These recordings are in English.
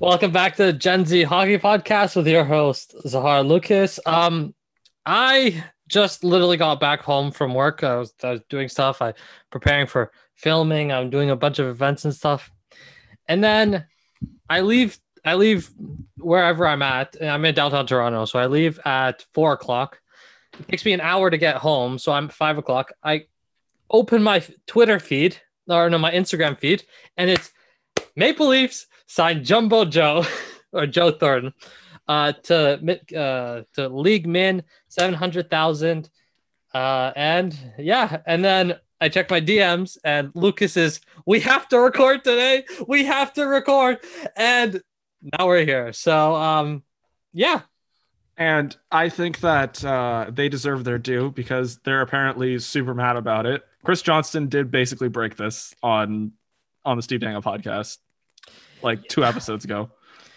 Welcome back to Gen Z Hockey Podcast with your host Zahar Lucas. Um, I just literally got back home from work. I was, I was doing stuff. I preparing for filming. I'm doing a bunch of events and stuff, and then I leave. I leave wherever I'm at. I'm in downtown Toronto, so I leave at four o'clock. It takes me an hour to get home, so I'm five o'clock. I open my Twitter feed or no, my Instagram feed, and it's Maple Leafs signed Jumbo Joe or Joe Thornton uh, to uh, to league min seven hundred thousand, uh, and yeah, and then I check my DMs and Lucas is we have to record today. We have to record, and now we're here. So um, yeah. And I think that uh, they deserve their due because they're apparently super mad about it. Chris Johnston did basically break this on on the Steve Dangle podcast like two episodes ago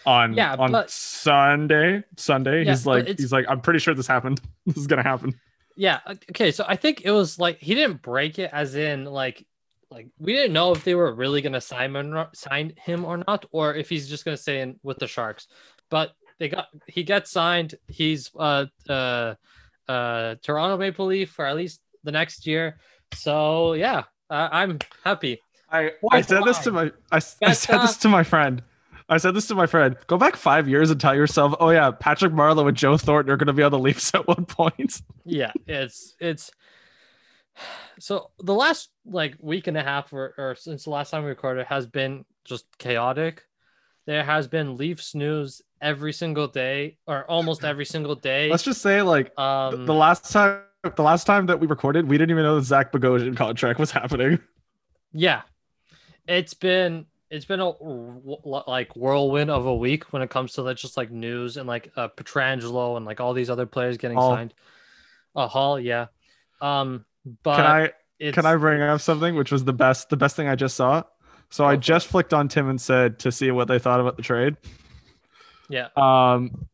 on Yeah, on but- Sunday. Sunday, Yeah, he's like he's like I'm pretty sure this happened. This is gonna happen. Yeah. Okay. So I think it was like he didn't break it, as in like like we didn't know if they were really gonna sign him, or not- sign him or not, or if he's just gonna stay in with the Sharks. But they got he gets signed. He's uh uh uh Toronto Maple Leaf for at least the next year. So yeah, uh, I'm happy. I I said this to my I, I said this to my friend. I said this to my friend. Go back five years and tell yourself, oh yeah, Patrick Marleau and Joe Thornton are gonna be on the Leafs at one point. yeah it's it's so the last like week and a half or, or since the last time we recorded has been just chaotic there has been leafs news every single day or almost every single day Let's just say like um the last time the last time that we recorded, we didn't even know the Zach Bogosian contract was happening. yeah it's been it's been a like whirlwind of a week when it comes to like, just like news and like uh Pietrangelo and like all these other players getting Hall. signed. Uh Hall, yeah. Um but Can I it's, can I bring up something which was the best the best thing I just saw? So I just flicked on Tim and Sid to see what they thought about the trade. yeah Um,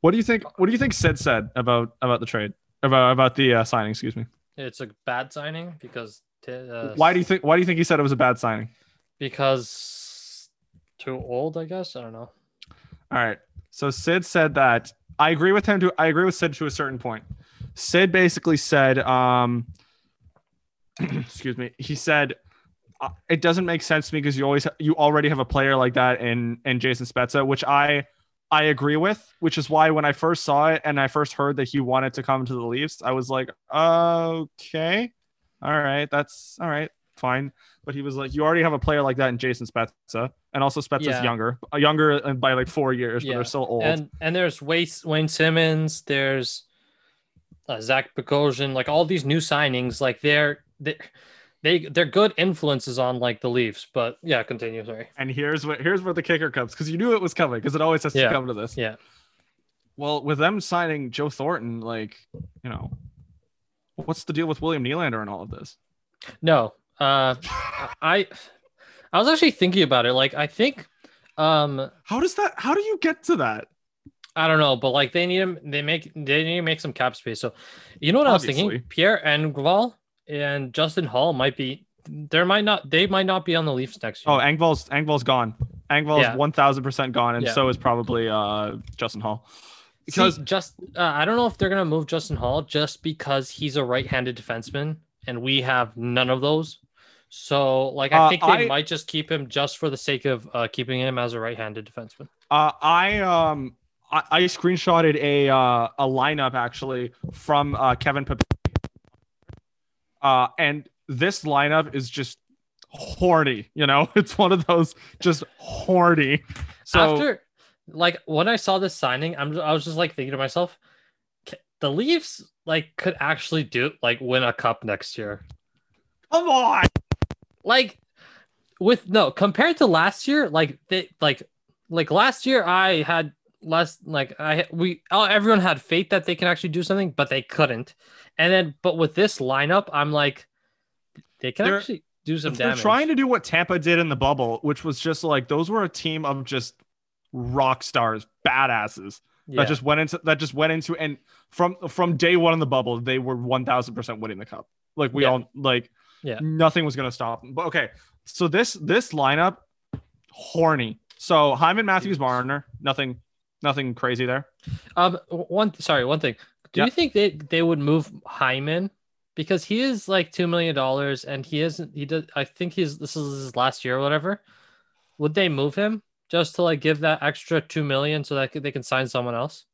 what do you think? What do you think Sid said about about the trade about about the uh, signing? Excuse me. it's a bad signing because t- uh, Why do you think? Why do you think he said it was a bad signing? Because too old i guess i don't know All right. So Sid said that I agree with him to I agree with Sid to a certain point. Sid basically said, um, excuse me, he said uh, it doesn't make sense to me because you always you already have a player like that in in Jason Spezza, which I I agree with, which is why when I first saw it and I first heard that he wanted to come to the Leafs, I was like, okay, all right, that's all right, fine. But he was like, you already have a player like that in Jason Spezza, and also Spezza's Yeah. younger, younger by like four years, but they're still old. and and there's Wayne, Wayne simmonds there's uh, zach Bogosian, like all these new signings like they're they, they they're good influences on like the leafs but yeah continue sorry And here's what here's where the kicker comes because you knew it was coming because it always has Yeah. to come to this. yeah Well, with them signing Joe Thornton, like you know, what's the deal with William Nylander and all of this? no uh i i was actually thinking about it like i think um How does that? How do you get to that? I don't know, but like they need him, they make they need to make some cap space. So, you know what I was thinking? Pierre Engvall and Justin Holl might be there. Might not they might not be on the Leafs next year. Oh, Engvall's Engvall's gone. Engvall's Yeah. one thousand percent gone, and Yeah. so is probably uh Justin Holl. because Because just uh, I don't know if they're gonna move Justin Holl just because he's a right-handed defenseman and we have none of those. So like I Uh, think they I- might just keep him just for the sake of uh, keeping him as a right-handed defenseman. uh, I um I, I screenshotted a uh, a lineup actually from uh, Kevin Pape. Uh, and this lineup is just horny. You know, it's one of those just horny. So after like when I saw this signing, I'm I was just like thinking to myself, the Leafs like could actually do like win a cup next year. come on. Like with no compared to last year, like they like like last year I had less like I we oh, everyone had faith that they can actually do something, but they couldn't. And then but with this lineup, I'm like they can They're- actually do some They're damage. trying to do what Tampa did in the bubble, which was just like those were a team of just rock stars, badasses yeah. that just went into that just went into and from from day one in the bubble, they were one thousand percent winning the cup. Like we Yeah. all like, Yeah. nothing was gonna stop them. But okay, so this this lineup, horny, So Hyman Matthews Marner, nothing, nothing crazy there. Um, one sorry, one thing. Do Yeah. you think they they would move Hyman because he is like two million dollars and he isn't he does I think he's this is his last year or whatever. Would they move him just to like give that extra two million so that they can sign someone else?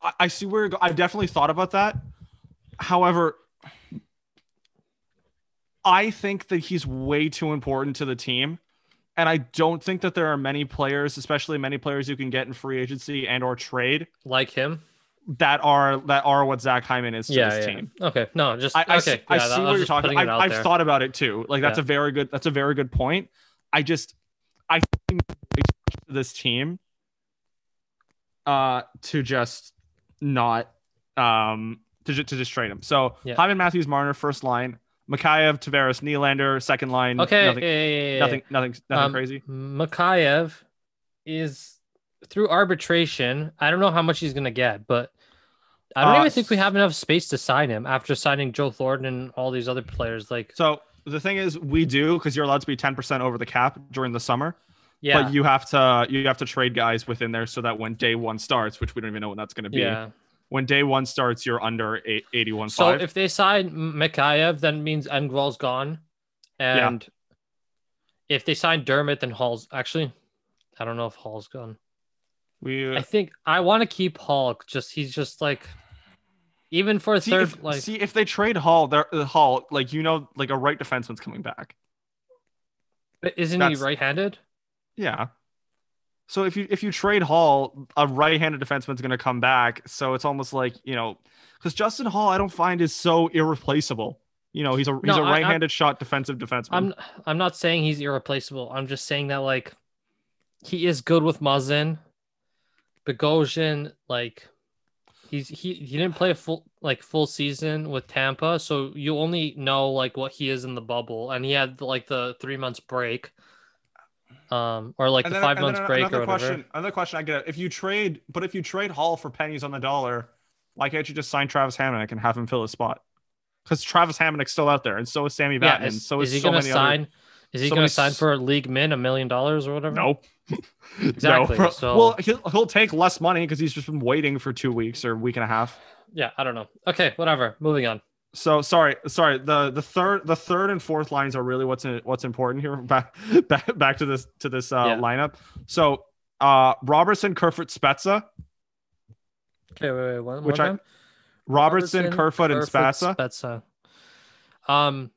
I, I see where I've definitely thought about that. However, I think that he's way too important to the team. And I don't think that there are many players, especially many players you can get in free agency and or trade Like him? that are that are what Zach Hyman is to Yeah, this yeah. team. Okay, no, just I, I, okay. see, I yeah, see I what was you're talking. it I, there. thought about it too. Like that's a very good. That's a very good point. I just, I think this team, uh, to just not, um, to to just trade him. So Yeah. Hyman Matthews, Marner, first line. Mikheyev, Tavares, Nylander, second line. Okay, nothing, yeah, yeah, yeah, yeah. nothing, nothing, nothing Um, crazy. Mikheyev is through arbitration. I don't know how much he's gonna get, but I don't Uh, even think we have enough space to sign him after signing Joe Thornton and all these other players. Like, So the thing is, we do because you're allowed to be ten percent over the cap during the summer. yeah, But you have to you have to trade guys within there so that when day one starts, which we don't even know when that's going to be. yeah. When day one starts, you're under eight, 81 So if they sign M- Mikheyev, then means Engvall's gone, Yeah. and if they sign Dermott, then Holl's actually. I don't know if Holl's gone. we I think I want to keep Holl. Just he's just like, even for a see third, if, like see if they trade Holl, they're uh, Holl, like you know, like a right defenseman's coming back. isn't that's- he right-handed? Yeah. So if you if you trade Holl, a right-handed defenseman's going to come back. So it's almost like you know, because Justin Holl, I don't find is so irreplaceable. You know, he's a he's No, a I- I- right-handed shot defensive defenseman. I'm I'm not saying he's irreplaceable. I'm just saying that like he is good with Muzzin. Bogosian, like he's he he didn't play a full like full season with Tampa, so you only know like what he is in the bubble, and he had like the three months break, um, or like And the then- five months break another or whatever. question, another question I get: If you trade, but if you trade Holl for pennies on the dollar, why can't you just sign Travis Hamonic and have him fill his spot? Because Travis Hamonic's still out there, and so is Sammy Yeah, Batman. is, so is is, he so gonna sign? Other... Is he so gonna sign for a league min, a million dollars or whatever? No. Exactly, No. so- Well, he'll, he'll take less money because he's just been waiting for two weeks or a week and a half. Yeah, I don't know. Okay, whatever. Moving on. So sorry, sorry. The the third the third and fourth lines are really what's in, what's important here. Back back back to this to this uh, Yeah. lineup. So uh Robertson, Kerfoot, Spezza, Okay, wait, wait, one, Which one I- time? Robertson, Kerfoot, and Spezza. Spezza. Um,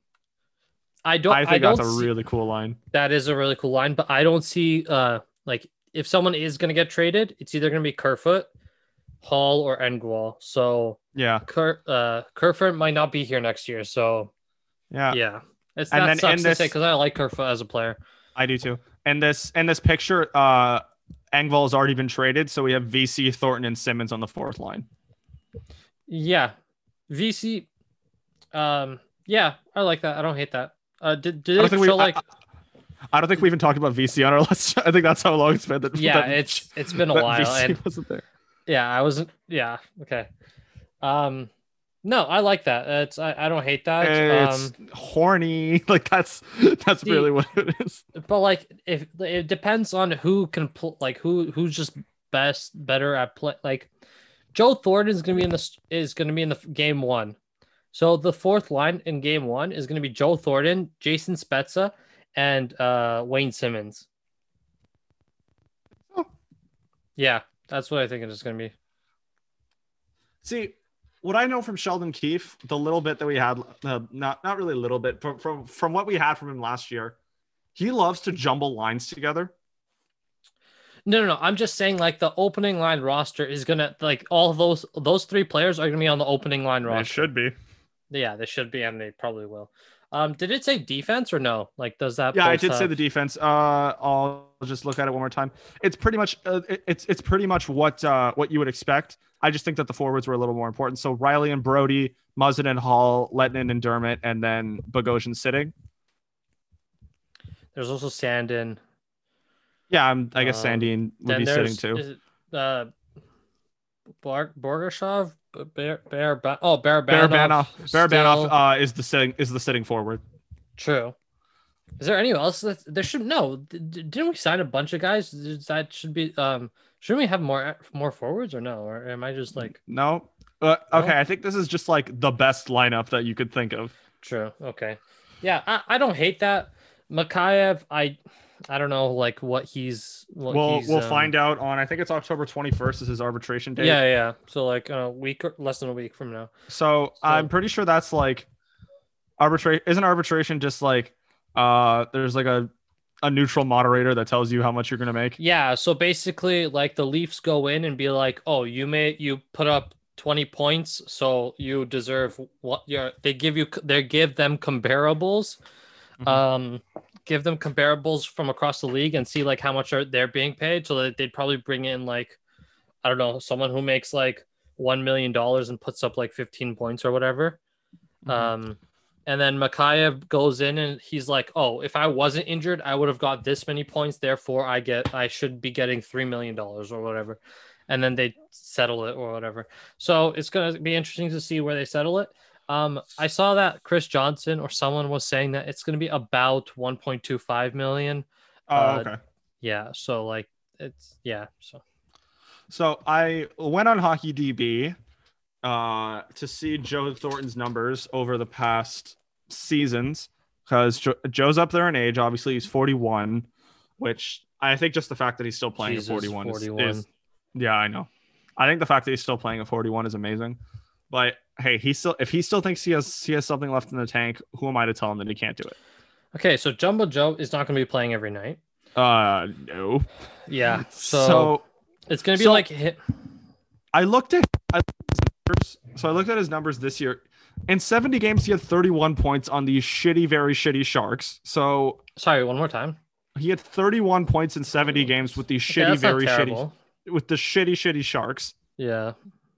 I don't. I I, think don't. that's a see- really cool line. that is a really cool line, but I don't see uh like if someone is gonna get traded, it's either gonna be Kerfoot, Holl, or Engvall. So Yeah, Ker uh Kerfoot might not be here next year. So yeah, yeah, it's And that sucks to this- say because I like Kerfoot as a player. I do too. And this and this picture, uh, Engvall has already been traded, so we have Vesey, Thornton, and Simmonds on the fourth line. Yeah, Vesey. Um, yeah, I like that. I don't hate that. Uh, did did it we- show I- like? I don't think we even talked about Vesey on our list. I think that's how long it's been. That, yeah, that- it's it's been a while, Vesey and wasn't there. Yeah, I wasn't. Yeah, okay. Um, no, I like that. It's I, I don't hate that. It's Um, horny. Like that's that's See- really what it is. but like if it depends on who can pl- like who who's just best better at play. Like Joe Thornton is gonna be in the is gonna be in the game one. So the fourth line in game one is gonna be Joe Thornton, Jason Spezza, and uh Wayne Simmonds. Oh. Yeah, that's what I think it is gonna be. See, what I know from Sheldon Keefe, the little bit that we had, uh, not not really a little bit, from from from what we had from him last year, he loves to jumble lines together. No, no, no. I'm just saying, like the opening line roster is gonna like all those those three players are gonna be on the opening line It roster. should be. Yeah, they should be, and they probably will. Um, did it say defense or no? Like, does that? Yeah, I did say the defense. Uh, I'll just look at it one more time. It's pretty much uh, it's it's pretty much what uh, what you would expect. I just think that the forwards were a little more important. So Rielly and Brodie, Muzzin and Holl, Lehtonen and Dermott, and then Bogosian sitting. There's also Sandin. Yeah, I'm, I guess Um, Sandin would be sitting too. is it, uh, Bar- Borgashov, Bear, Bear, ba- oh, Bear Barabanov, Barabanov. Barabanov uh, is the sitting is the sitting forward. True. Is there anyone else that there should no? Didn't we sign a bunch of guys? That should be um. Shouldn't we have more more forwards or no? Or am I just like No. Uh, No? okay, I think this is just like the best lineup that you could think of. true? Okay, yeah, I, I don't hate that. Mikheyev, I I don't know like what he's. What we'll he's, we'll um, find out on I think it's October 21st is his arbitration date. Yeah, yeah. So like a week or less than a week from now. So I'm pretty sure that's like arbitration. Isn't arbitration just like uh there's like a a neutral moderator that tells you how much you're gonna make? Yeah, so basically like the Leafs go in and be like, "Oh, you may you put up 20 points, so you deserve what your they give you they give them comparables. Mhm. Um give them comparables from across the league and see like how much are they're being paid so that they'd probably bring in like I don't know, someone who makes like 1 million dollars and puts up like 15 points or whatever. Mhm. Um, and then Mikheyev goes in and he's like, "Oh, if I wasn't injured, I would have got this many points. Therefore, I get I should be getting three million dollars or whatever." And then they settle it or whatever. So it's gonna be interesting to see where they settle it. Um, I saw that Chris Johnston or someone was saying that it's gonna be about 1.25 million. Oh, uh, okay. Yeah. So like it's yeah. So So I went on Hockey DB uh, to see Joe Thornton's numbers over the past seasons because jo- Joe's up there in age. Obviously, he's 41, which I think just the fact that he's still playing Jesus, at 41, is- 41. Is, yeah, I know. I think the fact that he's still playing at 41 is amazing. But hey, he still if he still thinks he has he has something left in the tank, who am I to tell him that he can't do it? okay, so Jumbo Joe is not gonna be playing every night. Uh, no. Yeah. So, so it's gonna be so- like hit. I looked at I looked at his numbers. So I looked at his numbers this year. In 70 games, he had 31 points on these shitty, very shitty Sharks. So Sorry, one more time. he had 31 points in 70 games with these Okay, shitty, very shitty, with the shitty, shitty Sharks. Yeah.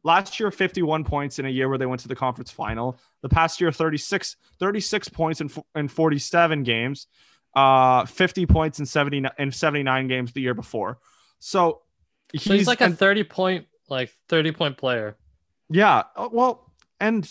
Last year, 51 points in a year where they went to the conference final. The past year, 36, 36 points in, in 47 games, uh, 50 points in 70 in 79 games the year before. So he's, So he's like a and- 30 point, like 30 point player. Yeah. uh, Well, and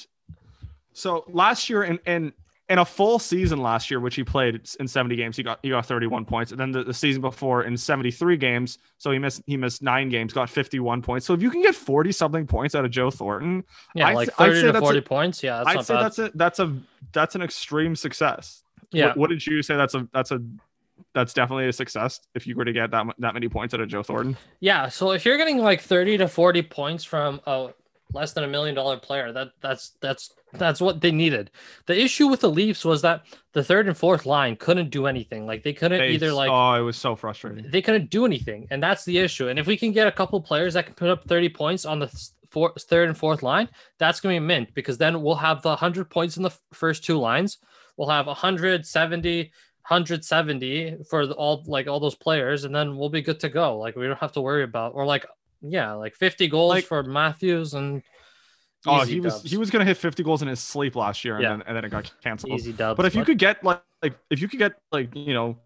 so last year in in in a full season last year, which he played in 70 games, he got he got 31 points. And then the, the season before in 73 games, so he missed he missed nine games, got 51 points. So if you can get 40 something points out of Joe Thornton, Yeah, I'd like say- I'd 30 say to that's a- 40 points. Yeah, that's I'd not say bad. that's a that's a that's an extreme success. yeah. What, what did you say? That's a that's a that's definitely a success if you were to get that that many points out of Joe Thornton. Yeah. So if you're getting like 30 to 40 points from a less than a million dollar player, that that's that's that's what they needed. The issue with the Leafs was that the third and fourth line couldn't do anything. Like they couldn't They- either like oh, it was so frustrating. they couldn't do anything, and that's the issue. And if we can get a couple players that can put up 30 points on the th- four, third and fourth line, that's gonna be mint because then we'll have the 100 points in the first two lines. We'll have 170, 170 for all like all those players, and then we'll be good to go. Like we don't have to worry about or like yeah, like 50 goals Like- for Matthews and Oh, he was he was gonna hit 50 goals in his sleep last year, and Yeah. then and then it got canceled. easy dubs. But if you could get like, like if you could get like you know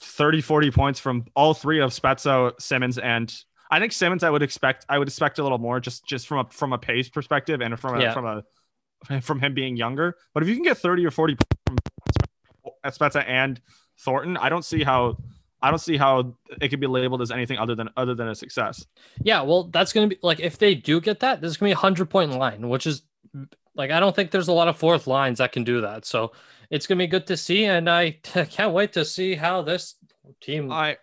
30 40 points from all three of Spezza, Simmonds and I think Simmonds I would expect I would expect a little more just just from a from a pace perspective and from a Yeah. from a from him being younger. But if you can get 30 or 40 from Spezza and Thornton, I don't see how I don't see how it could be labeled as anything other than other than a success. Yeah, well, that's gonna be like if they do get that, there's gonna be a hundred point line, which is like I don't think there's a lot of fourth lines that can do that. So it's gonna be good to see, and I can't wait to see how this team I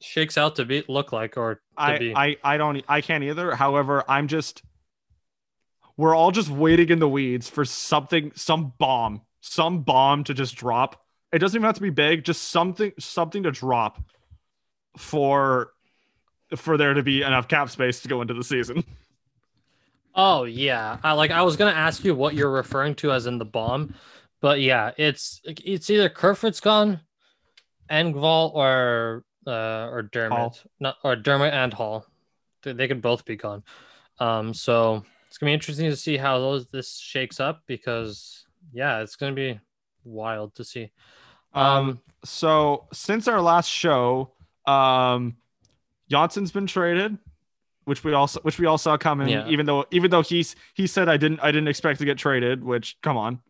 shakes out to be look like or to I, be. I I don't I can't either. However, I'm just we're all just waiting in the weeds for something, some bomb, some bomb to just drop. It doesn't even have to be big, just something something to drop for for there to be enough cap space to go into the season. oh yeah, I like I was gonna ask you what you're referring to as in the bomb, but yeah, it's it's either Kerfoot's gone, Engvall or uh or Dermott, Holl. not or Dermott and Holl. They, they could both be gone. Um, so it's gonna be interesting to see how those this shakes up because yeah, it's gonna be wild to see. Um so since our last show, um Johnsson's been traded, which we also which we all saw coming, Yeah. even though even though he's he said I didn't I didn't expect to get traded, which come on.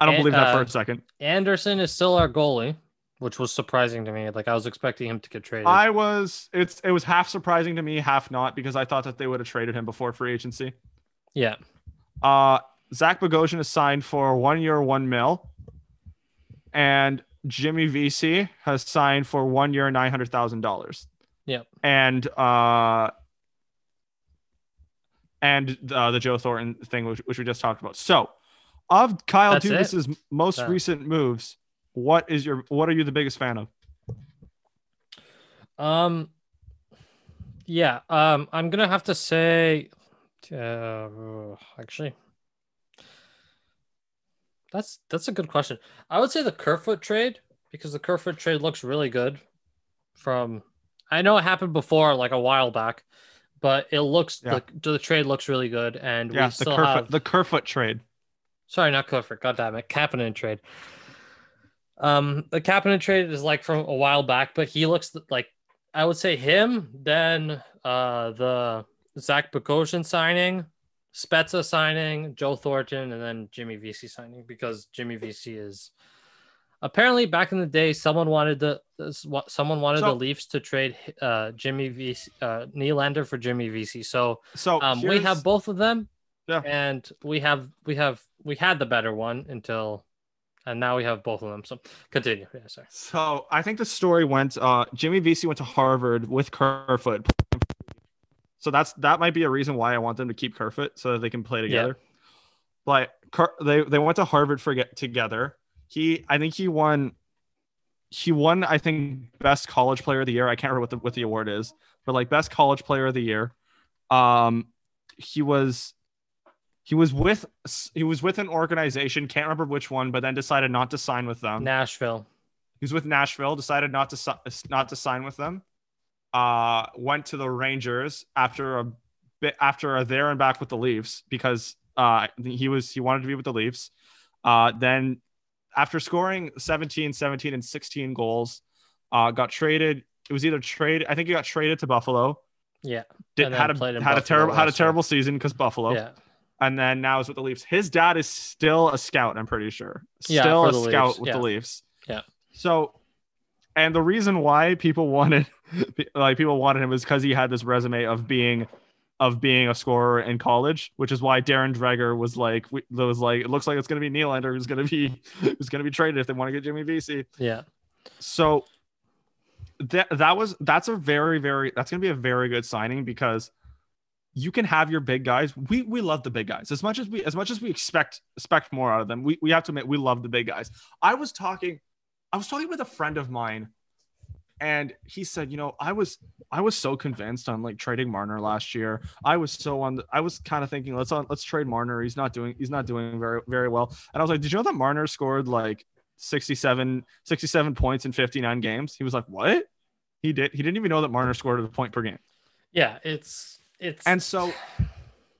I don't And, believe that for uh, a second. Andersen is still our goalie, which was surprising to me. Like I was expecting him to get traded. I was it's it was half surprising to me, half not, because I thought that they would have traded him before free agency. yeah. Uh Zach Bogosian is signed for one year, one mil. And Jimmy Vesey has signed for one year, nine hundred thousand dollars. Yep. And uh and uh, the Joe Thornton thing, which, which we just talked about. So, of Kyle That's it? Most recent moves, what is your what are you the biggest fan of? Um. Yeah. Um. I'm gonna have to say, uh, actually, that's that's a good question. I would say the Kerfoot trade because the Kerfoot trade looks really good. From I know it happened before, like a while back, but it looks Yeah. the, the trade looks really good, and Yeah, we the still Kerfoot have the Kerfoot trade. Sorry, not Clifford. God damn it. Kapanen trade. Um, the Kapanen trade is like from a while back, but he looks like I would say him, then uh the Zach Bogosian signing, Spezza signing, Joe Thornton, and then Jimmy Vesey signing because Jimmy Vesey is apparently back in the day someone wanted the someone wanted So- the Leafs to trade uh Jimmy Vesey uh Nylander for Jimmy Vesey. So So um, we have both of them. Yeah. And we have we have we had the better one until, and now we have both of them. So continue. Yeah, sorry. So I think the story went. Uh, Jimmy Vesey went to Harvard with Kerfoot. So that's that might be a reason why I want them to keep Kerfoot so that they can play together. But Ker- they they went to Harvard for get together. He I think he won. He won I think best college player of the year. I can't remember what the what the award is, but like best college player of the year. Um, he was. He was with he was with an organization, can't remember which one, but then decided not to sign with them. Nashville. He was with Nashville, decided not to not to sign with them. Uh, went to the Rangers after a bit after a there and back with the Leafs because uh, he was he wanted to be with the Leafs. Uh, then after scoring 17, 17, and 16 goals, uh, got traded. It was either trade. I think he got traded to Buffalo. Yeah. Did had a had a terrible had a terrible season because Buffalo. Yeah. And then now is with the Leafs. His dad is still a scout, I'm pretty sure. Yeah, Still for a scout Leafs. with Yeah. the Leafs. Yeah. So and the reason why people wanted like people wanted him is because he had this resume of being of being a scorer in college, which is why Darren Dreger was like was like it looks like it's gonna be Nylander who's gonna be who's gonna be traded if they want to get Jimmy Vesey. Yeah. So that that was that's a very very that's gonna be a very good signing because you can have your big guys. We we love the big guys as much as we as much as we expect expect more out of them. We we have to admit we love the big guys. I was talking, I was talking with a friend of mine, and he said, you know, I was I was so convinced on like trading Marner last year. I was so on. The, I was kind of thinking let's on let's trade Marner. He's not doing he's not doing very very well. And I was like, did you know that Marner scored like 67 67 points in 59 games? He was like, what? He did. He didn't even know that Marner scored a point per game. Yeah. It's it's And so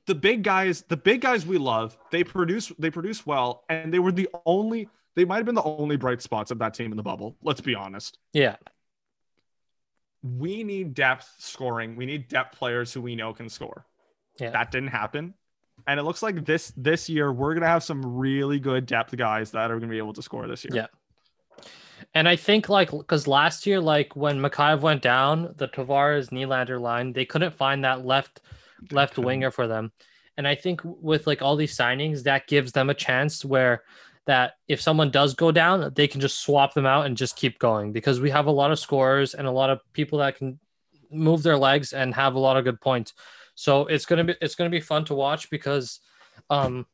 the big guys, the big guys we love, they produce they produce well, and they were the only they might have been the only bright spots of that team in the bubble. Let's be honest. yeah. We need depth scoring. We need depth players who we know can score. Yeah. That didn't happen. And it looks like this this year we're gonna have some really good depth guys that are gonna be able to score this year. Yeah. And I think like because last year, like when Mikheyev went down, the Tavares Nylander line, they couldn't find that left left couldn't. winger for them. And I think with like all these signings, that gives them a chance where that if someone does go down, they can just swap them out and just keep going because we have a lot of scorers and a lot of people that can move their legs and have a lot of good points. So it's gonna be it's gonna be fun to watch because um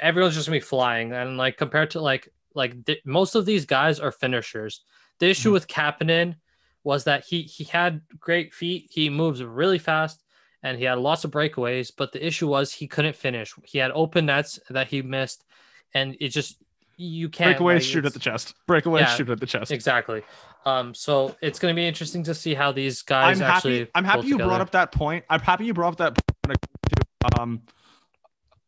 everyone's just gonna be flying and like compared to like like th- most of these guys are finishers. The issue Mhm. with Kapanen was that he he had great feet, he moves really fast, and he had lots of breakaways. But the issue was he couldn't finish. He had open nets that he missed, and it just you can't Breakaways like, shoot at the chest. Breakaways Yeah, shoot at the chest. exactly. Um, so it's going to be interesting to see how these guys I'm actually. happy. I'm happy you brought up that point. I'm happy you brought up that point. to, Um,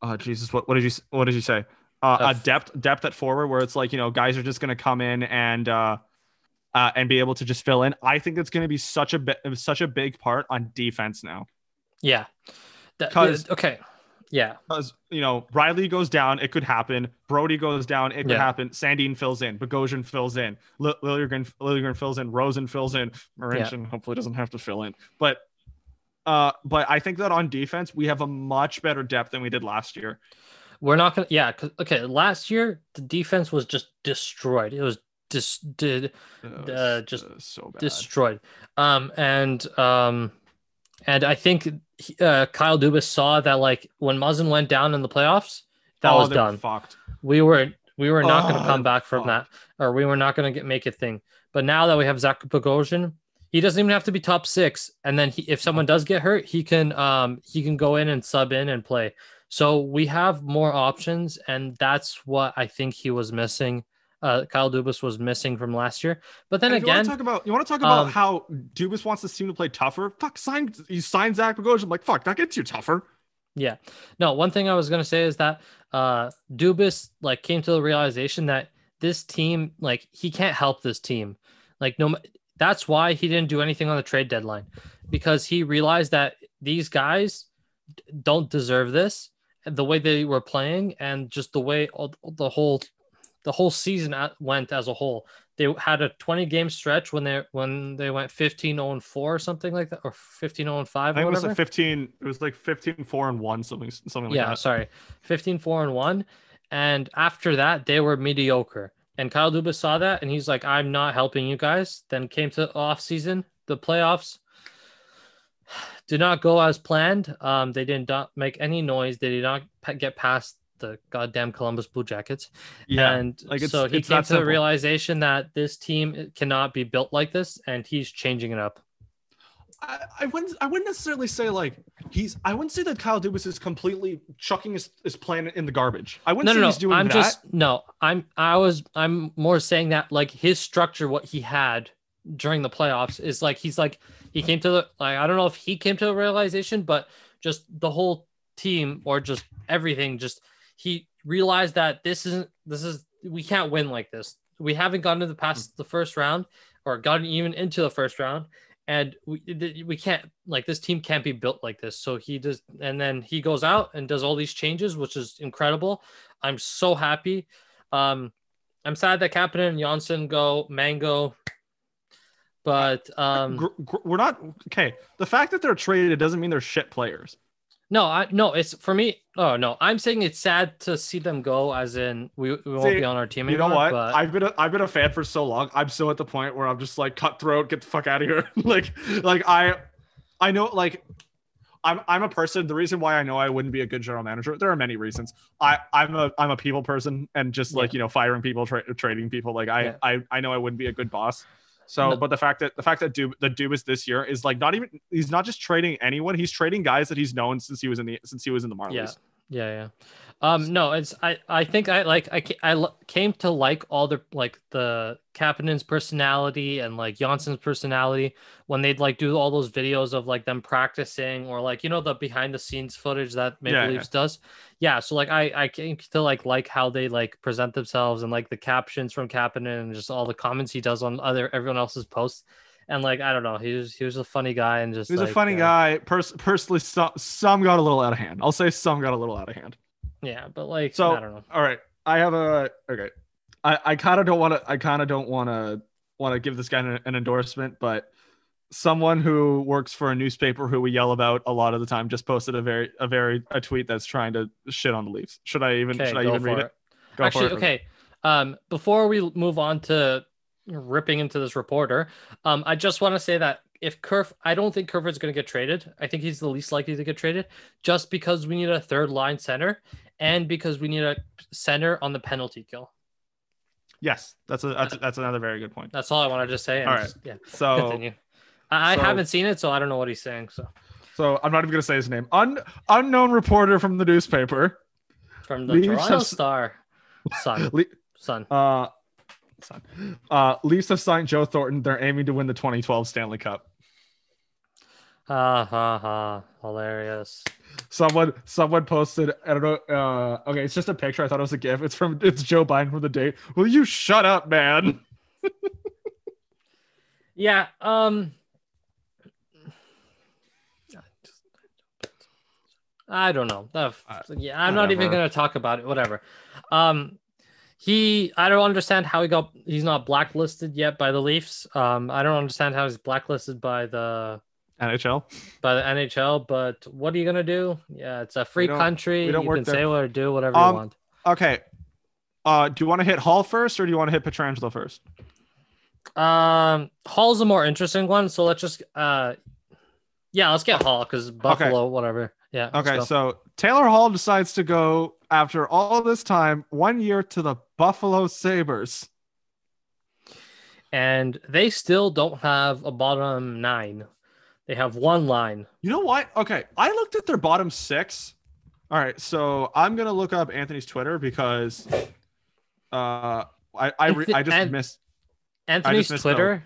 oh Jesus, what, what did you what did you say? Uh, a Depth. depth at forward where it's like you know guys are just gonna come in and uh, uh and be able to just fill in. I think it's gonna be such a bit such a big part on defense now. Yeah. That- 'Cause- okay. Yeah. Because you know, Rielly goes down, it could happen. Brodie goes down, it could Yeah. happen. Sandin fills in, Bogosian fills in, L- Liljegren, Liljegren fills in, Rosen fills in, Marincin hopefully doesn't have to fill in. But uh, but I think that on defense we have a much better depth than we did last year. We're not gonna. Yeah. 'cause- okay. Last year the defense was just destroyed. It was just did Uh, Uh, just so bad. destroyed. Um, and um, and I think he- uh, Kyle Dubas saw that like when Muzzin went down in the playoffs, that Oh, was done. Fucked. We were we were not going Oh, to come back from that, or we were not going to get make a thing. But now that we have Zach Bogosian, he doesn't even have to be top six. And then he, if someone does get hurt, he can um he can go in and sub in and play. So we have more options, and that's what I think he was missing. Uh, Kyle Dubas was missing from last year. But then again, want to talk about you want to talk about um, how Dubas wants this team to play tougher. Fuck, sign you sign Zach Bogosian. I'm like fuck, that gets you tougher. Yeah. No, one thing I was gonna say is that uh Dubas like came to the realization that this team, like he can't help this team. Like no that's why he didn't do anything on the trade deadline because he realized that these guys don't deserve this the way they were playing and just the way all, the whole the whole season went as a whole. They had a 20 game stretch when they when they went 15 0 4 or something like that or 15 0 5 I think it was like 15. It was like 15, 4 and one, something something like yeah, that. sorry. 15 4 and 1. And after that, they were mediocre. And Kyle Dubas saw that and he's like, I'm not helping you guys. Then came to off season, the playoffs did not go as planned. Um, they did not make any noise. They did not get past the goddamn Columbus Blue Jackets. Yeah, and like, it's- so he it's came that to the realization that this team cannot be built like this, and he's changing it up. I, I wouldn't I wouldn't necessarily say like he's I wouldn't say that Kyle Dubas is completely chucking his, his plan in the garbage. I wouldn't no, say no, no. he's doing I'm that. just no. I'm I was I'm more saying that like his structure, what he had during the playoffs, is like he's like he came to the like I don't know if he came to a realization, but just the whole team or just everything, just he realized that this isn't this is we can't win like this. We haven't gotten to the past the first round or gotten even into the first round. And we we can't like this team can't be built like this. So he does, and then he goes out and does all these changes, which is incredible. I'm so happy. Um, I'm sad that Kapanen and Johnsson go Mango, but um, we're not okay. The fact that they're traded doesn't mean they're shit players. No, I no, it's for me. Oh no, I'm saying it's sad to see them go. As in, we, we won't See, be on our team You know what? But I've been a, I've been a fan for so long. I'm still at the point where I'm just like cutthroat, get the fuck out of here. like like I I know like I'm I'm a person. The reason why I know I wouldn't be a good general manager, there are many reasons. I I'm a I'm a people person, and just like you know firing people, tra- trading people. Like I, Yeah. I I know I wouldn't be a good boss. So, No. but the fact that the fact that Dub the Dubas this year is like not even he's not just trading anyone. He's trading guys that he's known since he was in the since he was in the Marlies. Yeah. Yeah, yeah. Um, no, it's I. I think I like I I came to like all the like the Kapanen's personality and like Johnsson's personality when they'd like do all those videos of like them practicing or like you know the behind the scenes footage that Maple Yeah, yeah. Leafs does. Yeah, so like I I came to like like how they like present themselves and like the captions from Kapanen and just all the comments he does on other everyone else's posts. And like I don't know, he was he was a funny guy and just He's like, a funny uh, guy. Pers- personally, some some got a little out of hand. I'll say some got a little out of hand. Yeah, but like So- I don't know. All right, I have a okay. I I kind of don't want to. I kind of don't want to want to give this guy an, an endorsement, but someone who works for a newspaper who we yell about a lot of the time just posted a very a very a tweet that's trying to shit on the Leafs. Should I even Okay, should I even read it? Go for Actually, it. okay. Um, before we move on to ripping into this reporter, um, I just want to say that if Kerf, I don't think Kerfoot's going to get traded. I think he's the least likely to get traded, just because we need a third line center, and because we need a center on the penalty kill. Yes, that's a that's, that's another very good point. That's all I wanted to say. All right. just- yeah. So Continue. I, so- haven't seen it, so I don't know what he's saying. So so I'm not even gonna say his name. Un, unknown reporter from the newspaper. from the Toronto have Star, son, Le- son. Uh, son. Uh, Leafs have signed Joe Thornton. They're aiming to win the 2012 Stanley Cup. Ha ha ha! Hilarious. Someone, someone posted. I don't know. Uh, okay, it's just a picture. I thought it was a GIF. It's from. It's Joe Biden from the date. Will you shut up, man? Yeah. Um. I don't know. Uh, yeah, I'm not even gonna talk about it. Whatever. Um, he, I don't understand how he got. He's not blacklisted yet by the Leafs. Um, I don't understand how he's blacklisted by the NHL. by the NHL. But what are you gonna do? Yeah, it's a free country. we don't you work can there. say what or do whatever Um, you want. Okay. Uh, do you want to hit Hall first, or do you want to hit Pietrangelo first? Um, Hall's a more interesting one. So let's just uh, yeah, let's get Hall because Buffalo, whatever. Yeah. Okay, so Taylor Hall decides to go after all this time, one year to the Buffalo Sabres. and they still don't have a bottom nine. They have one line. You know what? Okay, I looked at their bottom six. All right, so I'm gonna look up Anthony's Twitter because uh, I I, re- I just And- missed. Anthony's missed Twitter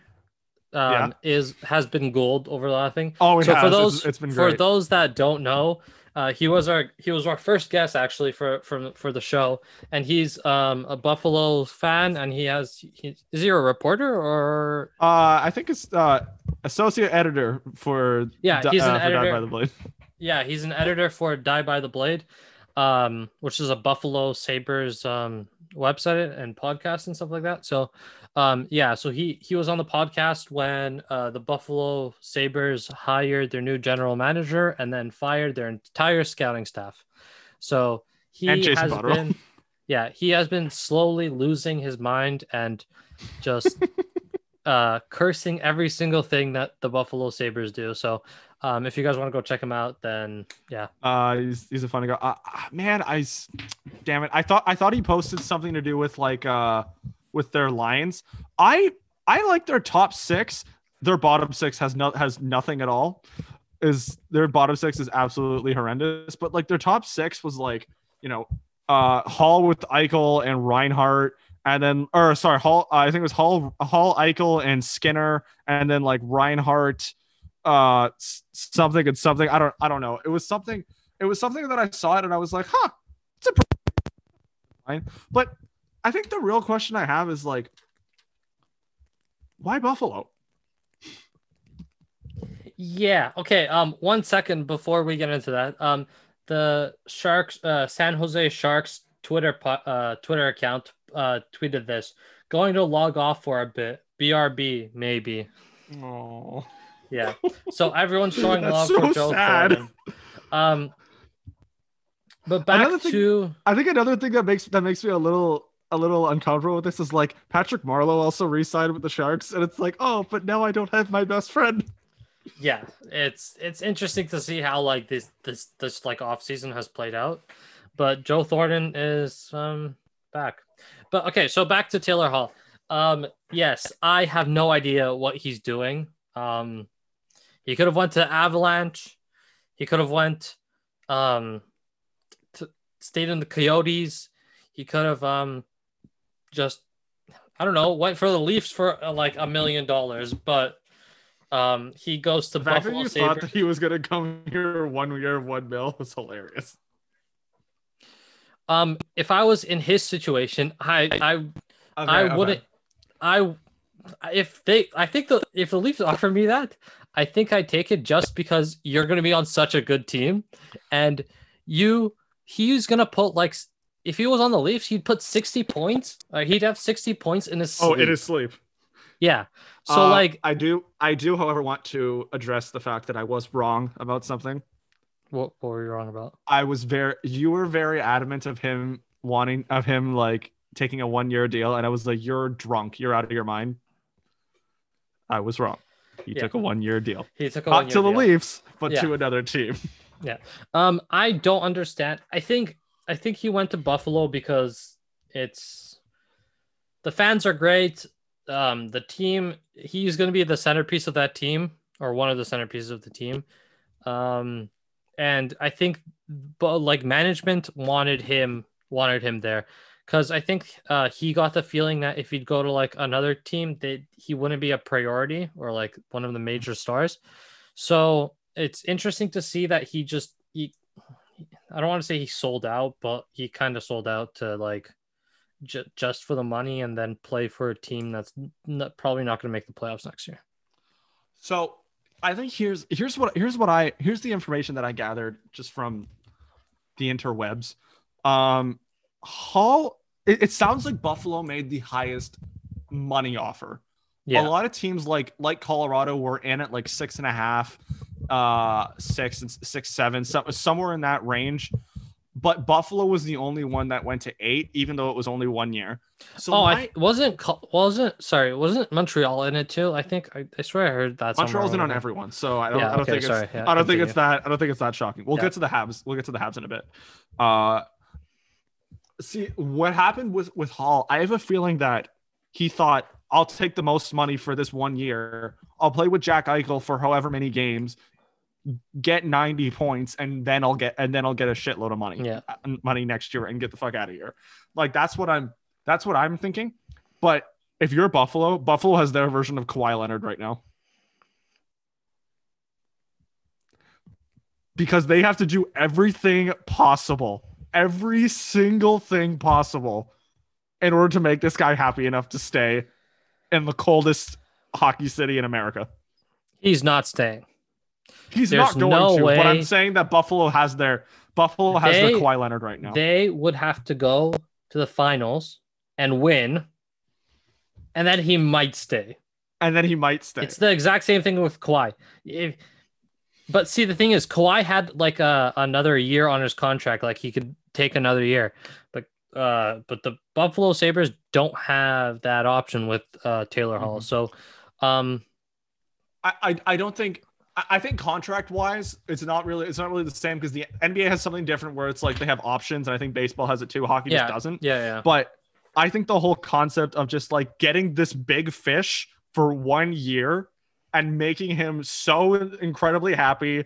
um, Yeah. is has been gold over the last thing. Oh, it so has. for It's- those it's been for those that don't know, uh, he was our he was our first guest actually for for for the show, and he's um a Buffalo fan, and he has he, is he a reporter or Uh, I think it's uh, associate editor for Yeah, he's an uh, editor. by the Blade. yeah he's an editor for Die by the Blade, um which is a Buffalo Sabres um website and podcast and stuff like that. So um yeah so he he was on the podcast when uh the Buffalo Sabres hired their new general manager and then fired their entire scouting staff. So he has been yeah he has been slowly losing his mind and just uh cursing every single thing that the Buffalo Sabres do. So um if you guys want to go check him out then yeah. Uh, he's, he's a funny guy. Uh, uh, man, I damn it. I thought I thought he posted something to do with like uh with their lines. I I like their top six. Their bottom six has no has nothing at all. Is their bottom six is absolutely horrendous. But like their top six was like you know uh Hall with Eichel and Reinhart. And then, or sorry, Hall. Uh, I think it was Hall, Hall, Eichel, and Skinner, and then like Reinhart, uh, something and something. I don't, I don't know. It was something it was something that I saw it and I was like, huh, it's a pretty fine. But I think the real question I have is like, why Buffalo? Yeah. Okay. Um. One second before we get into that. Um. The Sharks, uh, San Jose Sharks Twitter, po- uh, Twitter account, uh, tweeted this. Going to log off for a bit. BRB maybe. Oh, Yeah. So everyone's showing love so for Joe sad. Um. But back Another thing- to I think another thing that makes that makes me a little a little uncomfortable with this is like Patrick Marleau also re-signed with the Sharks, and it's like, oh, but now I don't have my best friend. yeah, it's it's interesting to see how like this this this like off season has played out. But Joe Thornton is um back. But okay, so back to Taylor Hall. Um yes, I have no idea what he's doing. Um he could have went to Avalanche. He could have went um to stayed in the Coyotes. He could have um just I don't know, went for the Leafs for uh, like a million dollars, but um he goes to The fact that Buffalo you thought that he was gonna come here one year, one mil was hilarious. Um, if I was in his situation, I I Okay, I wouldn't. I if they I think the if the Leafs offer me that, I think I'd take it just because you're going to be on such a good team, and you he's going to put like if he was on the Leafs, he'd put sixty points. Uh, he'd have sixty points in his Oh, sleep. in his sleep. yeah. So Uh, like, I do, I do, however, want to address the fact that I was wrong about something. what, what were you wrong about? I was very, you were very adamant of him wanting, of him like taking a one year deal, and I was like, you're drunk, you're out of your mind. I was wrong. He Yeah. took a one year deal, He took a not to the deal. Leafs, but Yeah. to another team. Yeah. Um, I don't understand. I think I think he went to Buffalo because it's the fans are great. Um, the team he's going to be the centerpiece of that team or one of the centerpieces of the team. Um, and I think, but like management wanted him wanted him there because I think uh, he got the feeling that if he'd go to like another team, that he wouldn't be a priority or like one of the major stars. So it's interesting to see that he just he I don't want to say he sold out, but he kind of sold out to like j- just for the money and then play for a team that's probably not going to make the playoffs next year. So I think here's here's what here's what I here's the information that I gathered just from the interwebs. Um, Hall. It, it sounds like Buffalo made the highest money offer. Yeah. A lot of teams like like Colorado were in at like six and a half, uh, six and six seven, so, somewhere in that range. But Buffalo was the only one that went to eight, even though it was only one year. So oh, my- I wasn't wasn't sorry, wasn't Montreal in it too? I think I, I swear I heard that. Montreal's in on everyone, so I don't, Yeah, I don't okay, think sorry, it's yeah, I don't think it's that I don't think it's that shocking. We'll Yeah. get to the Habs. We'll get to the Habs in a bit. Uh, see what happened with with Hall. I have a feeling that he thought I'll take the most money for this one year. I'll play with Jack Eichel for however many games, get 90 points, and then I'll get and then I'll get a shitload of money. Yeah. uh, money next year and get the fuck out of here. Like that's what I'm that's what I'm thinking. But if you're Buffalo, Buffalo has their version of Kawhi Leonard right now. Because they have to do everything possible, every single thing possible in order to make this guy happy enough to stay in the coldest hockey city in America. He's not staying. He's There's not going no to, but I'm saying that Buffalo has their Buffalo has They- their Kawhi Leonard right now. They would have to go to the finals and win, and then he might stay. and then he might stay. It's the exact same thing with Kawhi. If, but see, the thing is, Kawhi had like a another year on his contract, like he could take another year, but uh, but the Buffalo Sabres don't have that option with uh Taylor Hall. Mhm. So, um, I, I I don't think I I think contract wise, it's not really it's not really the same because the NBA has something different where it's like they have options, and I think baseball has it too. Hockey Yeah. just doesn't. yeah, yeah, But I think the whole concept of just like getting this big fish for one year and making him so incredibly happy,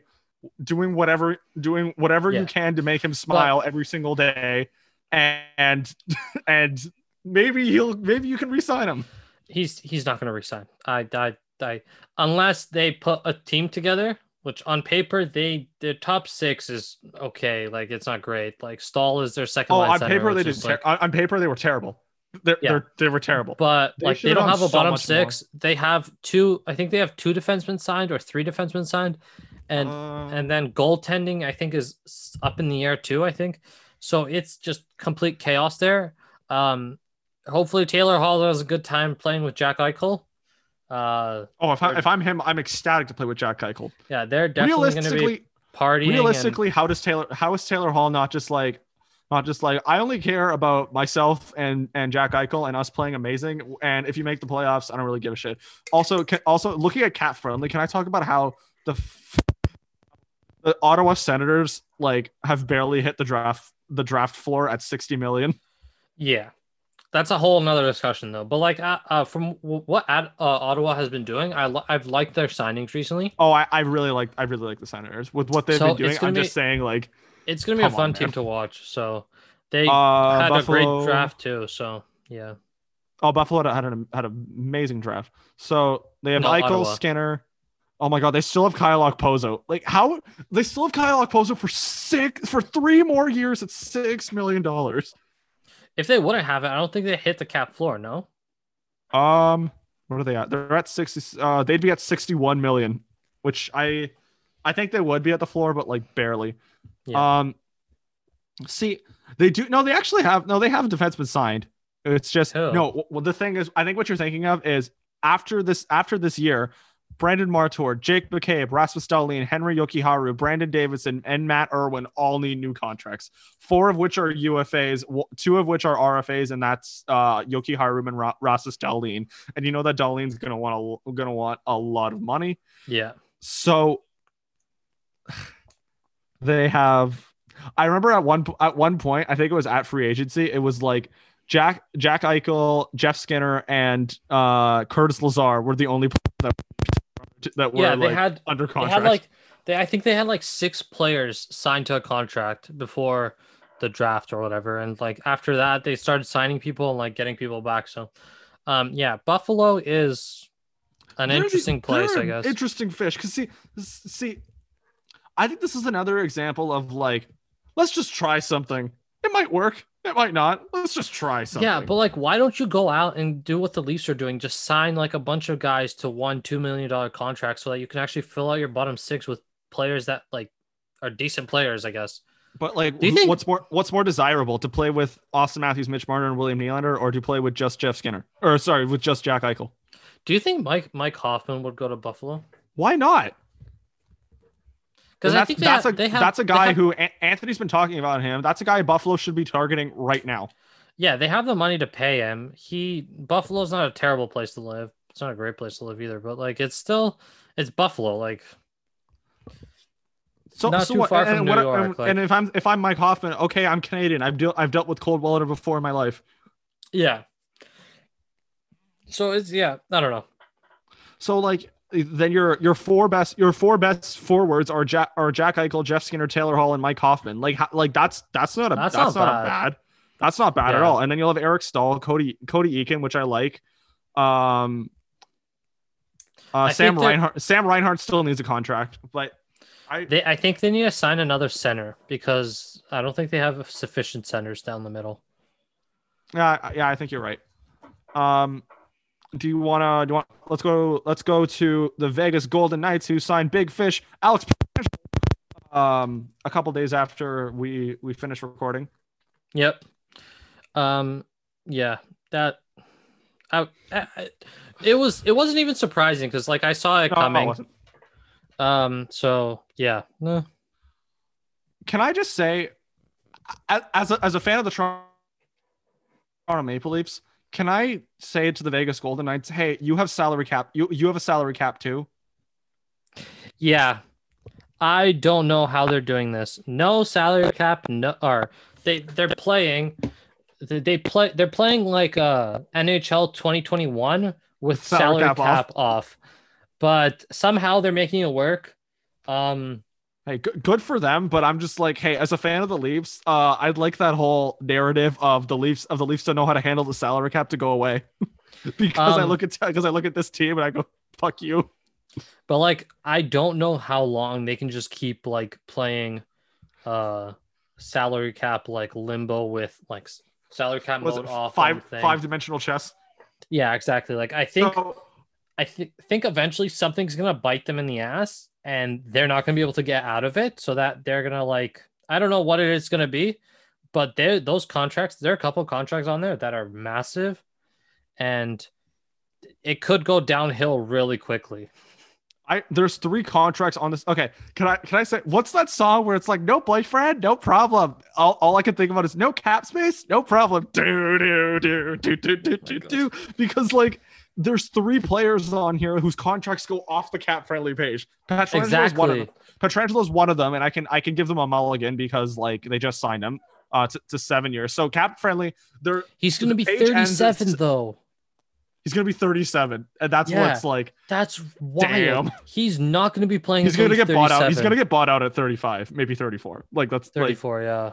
doing whatever doing whatever Yeah. you can to make him smile every single day, and and maybe he'll maybe you can resign him. he's he's not going to resign. I, I, I, unless they put a team together, which on paper they their top six is okay. Like it's not great. Like Staal is their second Oh, on center, paper they did ter- like- on paper they were terrible. They're, Yeah. they're they were terrible. but They like they don't have have a so bottom much more. six. They have two. I think they have two defensemen signed or three defensemen signed, and Um, and then goaltending I think is up in the air too. I think so. It's just complete chaos there. Um, hopefully Taylor Hall has a good time playing with Jack Eichel. Uh, oh, if, I, if I'm him, I'm ecstatic to play with Jack Eichel. yeah, they're definitely going to be Realistically, partying. and- realistically, how does Taylor? How is Taylor Hall not just like, not just like I only care about myself and and Jack Eichel and us playing amazing. And if you make the playoffs, I don't really give a shit. Also, can, also looking at cat friendly, can I talk about how the f- the Ottawa Senators like have barely hit the draft the draft floor at 60 million? Yeah, that's a whole nother discussion though. But like, uh, uh from what uh, Ottawa has been doing, I li- I've liked their signings recently. Oh, I, I really like I really like the Senators with what they've So been doing. I'm be- just saying like It's gonna be a Come on, fun man. team to watch. So they uh, had Buffalo, a great draft too. So yeah, Oh, Buffalo had an had an amazing draft. So they have No, Eichel, Ottawa. Skinner. Oh my god, they still have Kyle Okposo. Like how they still have Kyle Okposo for six for three more years at six million dollars. if they wouldn't have it, I don't think they hit the cap floor. No. Um, what are they at? They're at sixty. Uh, they'd be at sixty-one million, which I, I think they would be at the floor, but like barely. Yeah. Um, see, they do. No, they actually have. No, they have a defenseman signed. It's just Who? no. Well, the thing is, I think what you're thinking of is after this. After this year, Brandon Montour, Jake McCabe, Rasmus Dahlin, Henry Jokiharju, Brandon Davidson, and Matt Irwin all need new contracts. Four of which are UFAs, two of which are RFAs, and that's uh, Jokiharju and Ra- Rasmus Dahlin. And you know that Dahlin's gonna want a gonna want a lot of money. Yeah. So they have. I remember at one at one point, I think it was at free agency. It was like Jack Jack Eichel, Jeff Skinner, and uh, Curtis Lazar were the only players that that were yeah. They like had under contract. they had like they I think they had like six players signed to a contract before the draft or whatever, and like after that they started signing people and like getting people back. So, um, yeah, Buffalo is an They're the- interesting place, I guess. Interesting fish. Because see, see, I think this is another example of like, let's just try something. It might work. It might not. Let's just try something. Yeah, but like, why don't you go out and do what the Leafs are doing? Just sign like a bunch of guys to one, two million dollar contracts so that you can actually fill out your bottom six with players that like are decent players, I guess. But like, Do you think- what's more what's more desirable to play with Auston Matthews, Mitch Marner, and William Nylander, or to play with just Jeff Skinner, or sorry, with just Jack Eichel? Do you think Mike Mike Hoffman would go to Buffalo? Why not? Because I that's think that's have, a have that's a guy have- who Anthony's been talking about him. That's a guy Buffalo should be targeting right now. yeah they have the money to pay him. He Buffalo's not a terrible place to live. It's not a great place to live either, but like it's still it's Buffalo. Like So, Not so too what, far and, from what- New York, and, like- and if I'm if I'm Mike Hoffman, okay, I'm Canadian. I've dealt I've dealt with cold weather before in my life. yeah. So it's yeah I don't know. So like then your your four best your four best forwards are Jack are Jack Eichel, Jeff Skinner, Taylor Hall, and Mike Hoffman. Like like that's that's not a That's that's, not not, bad. bad. That's not bad at all. And then you'll have Eric Staal, Cody Cody Eakin, which I like. Um uh, Sam Reinhart Sam Reinhart still needs a contract, but I They I think they need to sign another center because I don't think they have sufficient centers down the middle. Yeah, yeah, I think you're right. Um, do you wanna do you want let's go let's go to the Vegas Golden Knights who signed Big Fish Alex um a couple days after we we finished recording. Yep. Um. Yeah. That. I, I, it was. It wasn't even surprising because like I saw it No, coming. wasn't. Um. So yeah. Eh. Can I just say, as a, as a fan of the Toronto Maple Leafs, can I say to the Vegas Golden Knights, hey, you have salary cap, you you have a salary cap too. Yeah. I don't know how they're doing this. No salary cap. No. Or they they're playing. They, they play. They're playing like uh NHL 2021 with Salary salary, cap cap, off. off. but somehow they're making it work. Um. Hey, good, good for them, but I'm just like, hey, as a fan of the Leafs, uh, I'd like that whole narrative of the Leafs of the Leafs to know how to handle the salary cap to go away, because I Um, look at because I look at this team and I go, fuck you. But like I don't know how long they can just keep like playing uh salary cap like limbo with like salary cap Was mode off five five dimensional chess? Yeah, exactly. Like I think So, I th- think eventually something's gonna bite them in the ass and they're not gonna be able to get out of it so that they're gonna like I don't know what it is gonna be, but there those contracts, there are a couple of contracts on there that are massive and it could go downhill really quickly. I there's three contracts on this. Okay, can I can I say what's that song where it's like no boyfriend, no problem. All, all I can think about is no cap space, no problem. Do do do do do do do do. Because like there's three players on here whose contracts go off the cap friendly page. Pietrangelo is one of them. Exactly. Pietrangelo is one of them, and I can I can give them a mulligan because like they just signed him uh to, to seven years. So cap friendly, they're He's gonna be page ends at though. he's gonna be 37, and that's Yeah. what's like. That's wild. Damn. He's not going to be playing. He's gonna get bought out. He's gonna get bought out at 35, maybe 34. Like that's like 34. yeah.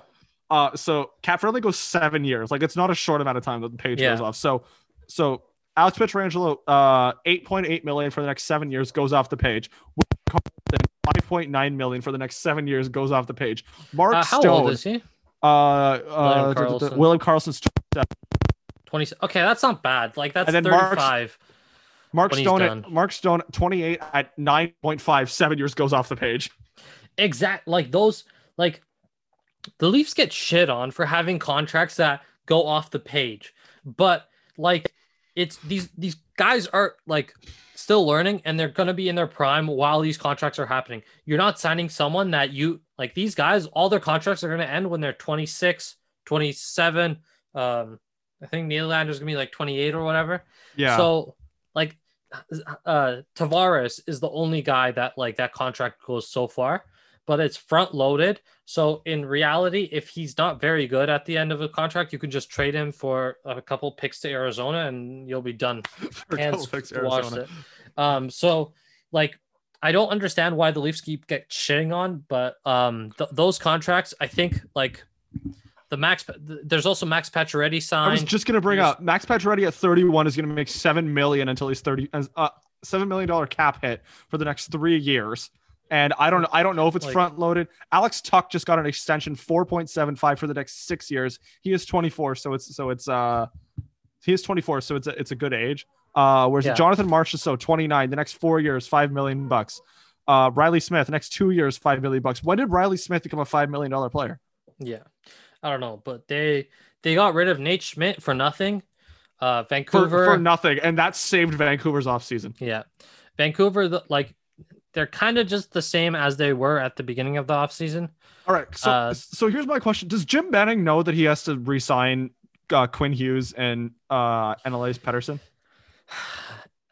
Uh, so cap friendly goes seven years. Like it's not a short amount of time that the page Yeah. goes off. So, so Alex Pietrangelo, uh, 8.8 million for the next seven years goes off the page. Will Karlsson, 5.9 million for the next seven years goes off the page. Mark Uh, how Stone, old is he? uh, uh, Karlsson. William Karlsson's 20. Okay, that's not bad. Like that's And then Mark's- 35. Mark When Stone, at, Mark Stone, 28 at 9.5, seven years goes off the page. Exact. Like those. Like the Leafs get shit on for having contracts that go off the page, but like it's these these guys are like still learning and they're going to be in their prime while these contracts are happening. You're not signing someone that you like these guys all their contracts are going to end when they're 26, 27, um I think Nylander's going to be like 28 or whatever. Yeah. So like uh Tavares is the only guy that like that contract goes so far, but it's front loaded. So in reality, if he's not very good at the end of a contract, you can just trade him for a couple picks to Arizona and you'll be done. Colfax, washed Arizona. it. Um so like I don't understand why the Leafs keep get shitting on, but um th- those contracts, I think like the max there's also Max Pacioretty signed. I was just gonna bring up Max Pacioretty at 31 is gonna make seven million until he's 30. Uh, seven million dollar cap hit for the next three years. And I don't I don't know if it's Like- front loaded. Alex Tuch just got an extension 4.75 for the next six years. He is 24, so it's so it's uh he is 24, so it's a, it's a good age. Uh, whereas Yeah. Jonathan Marchessault 29. The next four years, five million bucks. Uh, Reilly Smith, next two years, five million bucks. When did Reilly Smith become a five million dollar player? Yeah, I don't know, but they they got rid of Nate Schmidt for nothing. Uh, Vancouver for nothing, and that saved Vancouver's offseason. Yeah. Vancouver, like, they're kind of just the same as they were at the beginning of the offseason. All right, so Uh, so here's my question: Does Jim Benning know that he has to resign uh, Quinn Hughes and uh, and Elias Pettersson?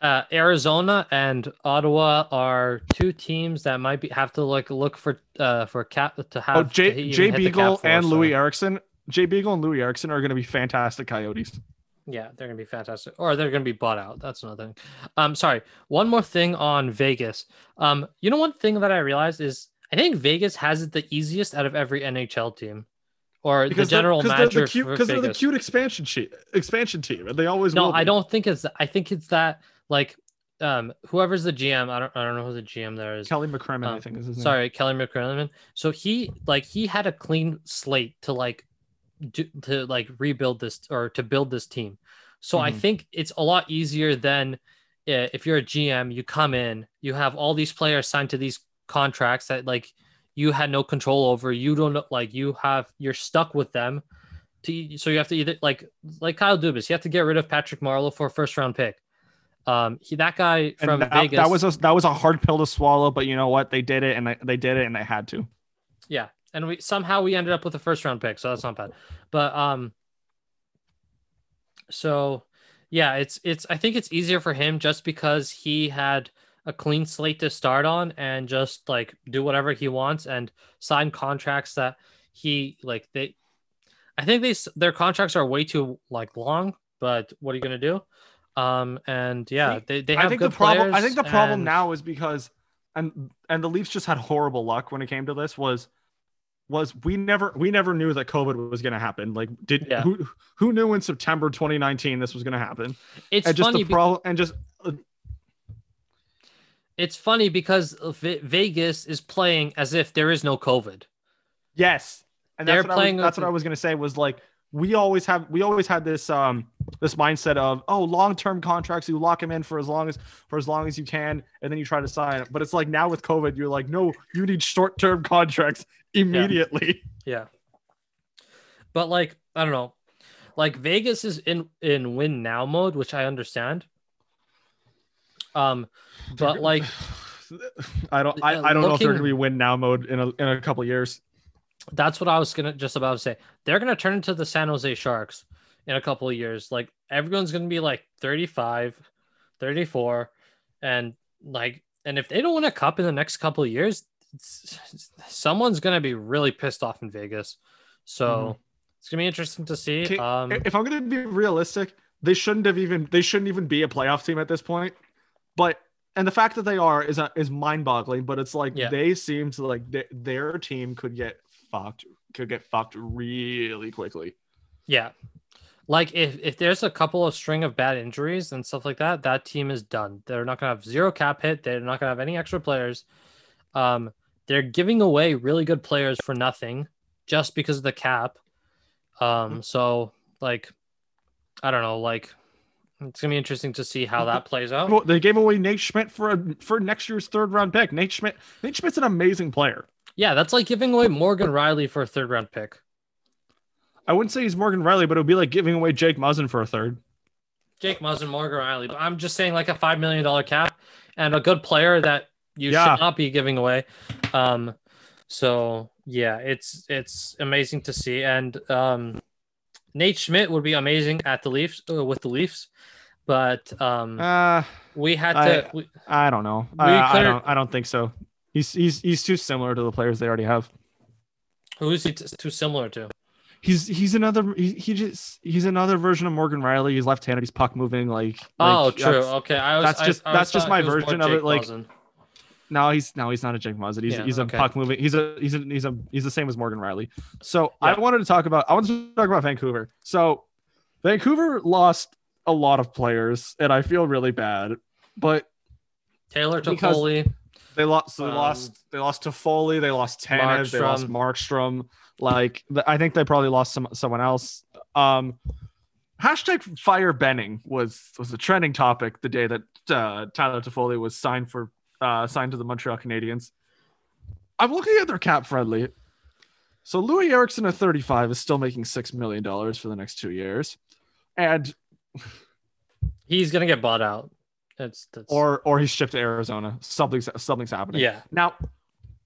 Uh, Arizona and Ottawa are two teams that might be have to like look for uh for cap to have Oh, Jay Jay hit the cap Beagle and Louis Eriksson. Jay Beagle and Louis Eriksson are going to be fantastic Coyotes. Yeah, they're gonna be fantastic, or they're gonna be bought out. That's another thing. Um, sorry. One more thing on Vegas. Um, you know, one thing that I realized is I think Vegas has it the easiest out of every NHL team, or the general they're manager the cute, for because they're the cute expansion sheet, expansion team, and they always No. I don't think it's. I think it's that like, um, whoever's the GM. I don't. I don't know who the GM there is. Kelly McCrimmon, I Um, think is his name. Sorry, Kelly McCrimmon. So he like he had a clean slate to like do, to like rebuild this or to build this team. So I Mhm. think it's a lot easier than uh, if you're a GM, you come in, you have all these players signed to these contracts that like you had no control over. You don't know, like you have you're stuck with them. To so you have to either like like Kyle Dubas, you have to get rid of Patrick Marleau for a first round pick. Um, he that guy from that, Vegas. that was a that was a hard pill to swallow, but you know what? They did it, and they, they did it, and they had to. Yeah, and we somehow we ended up with a first round pick, so that's not bad. But um, so yeah, it's it's I think it's easier for him just because he had a clean slate to start on and just like do whatever he wants and sign contracts that he like they. I think they their contracts are way too like long, but what are you gonna do? Um, and yeah, they they have I think good the problem. I think the problem and- now is because, and and the Leafs just had horrible luck when it came to this. Was was we never we never knew that COVID was going to happen. Like, did Yeah. who who knew in September 2019 this was going to happen? It's and just funny the problem and just uh, it's funny because Ve- Vegas is playing as if there is no COVID. yes, and They're that's what playing I was, that's what I was going to say was like we always have we always had this um this mindset of oh long term contracts you lock them in for as long as for as long as you can and then you try to sign but it's like now with covid you're like no you need short term contracts immediately Yeah. But like, I don't know. Like Vegas is in in win now mode, which I understand. Um but like I don't I, I don't know if they're gonna be win now mode in a in a couple years. That's what I was gonna just about to say. They're gonna turn into the San Jose Sharks in a couple of years. Like everyone's gonna be like 35, 34, and like and if they don't win a cup in the next couple of years, someone's gonna be really pissed off in Vegas. So it's gonna be interesting to see. Um if I'm gonna be realistic, they shouldn't have even they shouldn't even be a playoff team at this point. But and the fact that they are is a, is mind boggling. But it's like Yeah. they seem to like th- their team could get fucked could get fucked really quickly. Yeah. Like if, if there's a couple of string of bad injuries and stuff like that, that team is done. They're not gonna have zero cap hit. They're not gonna have any extra players. Um, they're giving away really good players for nothing just because of the cap. Um, so like, I don't know. Like, it's gonna be interesting to see how that plays out. Well, They gave away Nate Schmidt for a, for next year's third round pick. Nate Schmidt Nate Schmidt's an amazing player. Yeah, that's like giving away Morgan Rielly for a third round pick. I wouldn't say he's Morgan Rielly, but it would be like giving away Jake Muzzin for a third. Jake Muzzin, Morgan Rielly. But I'm just saying like a five million dollar cap and a good player that you Yeah. should not be giving away. Um, so yeah, it's it's amazing to see. And um, Nate Schmidt would be amazing at the Leafs uh, with the Leafs, but um, Uh, we had I- to. we, I don't know. I, I don't. I don't think so. He's he's he's too similar to the players they already have. who is he t- too similar to? He's he's another he, he just he's another version of Morgan Rielly. He's left-handed. He's puck moving. Like, oh, like, true. Okay, I was. that's I- just- I that's just my it was more version of it, like- Muzzin. No, he's no, he's not a Jake Muzzin. He's Yeah, he's a okay. puck moving. He's a he's a he's a he's the same as Morgan Rielly. So Yeah. I wanted to talk about I wanted to talk about Vancouver. So Vancouver lost a lot of players, and I feel really bad. But Taylor Toffoli. They lost. So they Um, lost. They lost Toffoli. They lost Tanev. They lost Markstrom. Like th- I think they probably lost some someone else. Um, hashtag fire Benning was was a trending topic the day that uh, Tyler Toffoli was signed for uh, signed to the Montreal Canadiens. I'm looking at their cap friendly. So Louis Eriksson at 35 is still making six million dollars for the next two years, and He's gonna get bought out. It's that's or or he's shipped to Arizona. Something's something's happening. yeah, Now,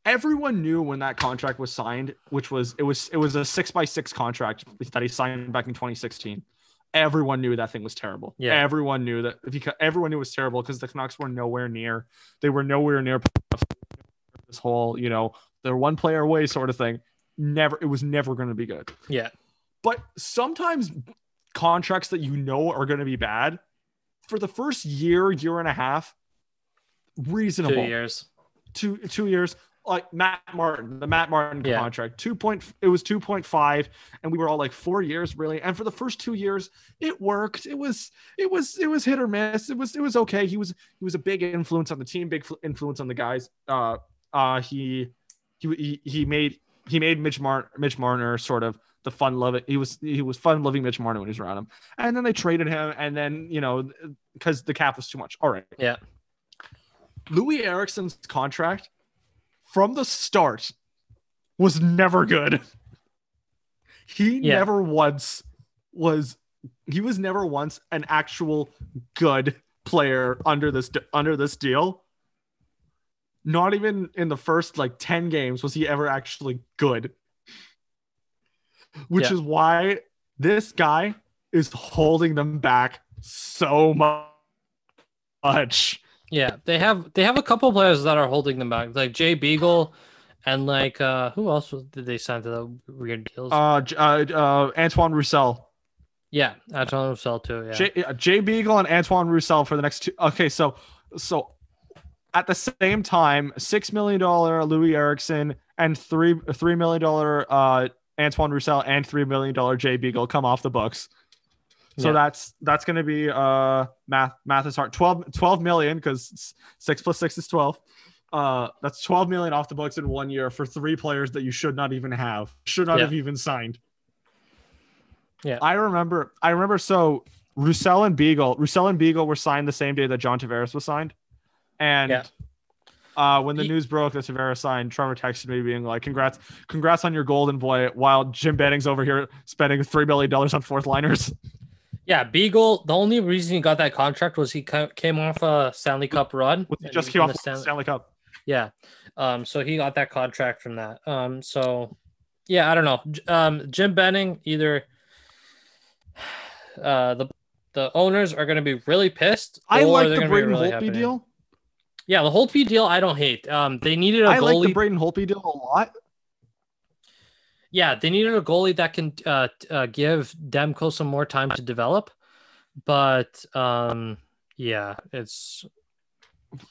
everyone knew when that contract was signed, which was it was it was a six by six contract that he signed back in 2016. Everyone knew that thing was terrible. Yeah. Everyone knew that because everyone knew it was terrible because the Canucks were nowhere near. They were nowhere near this whole, you know, they're one player away sort of thing. Never, it was never going to be good. yeah, But sometimes contracts that you know are going to be bad for the first year, year and a half, reasonable two years. two two years like Matt Martin, the Matt Martin Yeah. contract, two point it was two point five, and we were all like four years really. And for the first two years, it worked. It was it was it was hit or miss. It was it was okay. He was he was a big influence on the team, big influence on the guys. Uh uh he he he, he made he made Mitch Mar- Mitch Marner sort of the fun loving. He was he was fun loving Mitch Marner when he was around him. And then they traded him, and then you know because the cap was too much. All right. Yeah. Louis Eriksson's contract from the start was never good. He Yeah. never once was he was never once an actual good player under this under this deal. Not even in the first like 10 games was he ever actually good. Which Yeah. is why this guy is holding them back so much. Yeah, they have they have a couple players that are holding them back, like Jay Beagle, and like uh who else did they sign to the weird deals? Uh, uh, uh, Antoine Roussel. yeah, Antoine Roussel too. Yeah, Jay, uh, Jay Beagle and Antoine Roussel for the next two. Okay, so so at the same time, six million dollar Louis Eriksson and three three million dollar uh Antoine Roussel and three million dollar Jay Beagle come off the books. So Yeah. that's that's going to be uh math math is hard 12, 12 million because six plus six is twelve. Uh, that's twelve million off the books in one year for three players that you should not even have, should not Yeah. have even signed. Yeah. I remember. I remember. So Roussel and Beagle, Roussel and Beagle were signed the same day that John Tavares was signed, and Yeah. Uh, when the He- news broke that Tavares signed, Trevor texted me being like, "Congrats, congrats on your golden boy," while Jim Benning's over here spending three million dollars on fourth liners. yeah. Beagle. The only reason he got that contract was he came off a Stanley Cup run. He just came off the Stanley- Stanley Cup. Yeah. Um, so he got that contract from that. Um, so yeah, I don't know. Um, Jim Benning either uh the the owners are gonna be really pissed. I like the Braden really Holtby happy. deal. Yeah, the Holtby deal I don't hate. Um, they needed a I goalie. like the Braden Holtby deal a lot. yeah, they needed a goalie that can uh, uh give Demko some more time to develop. But um, yeah, it's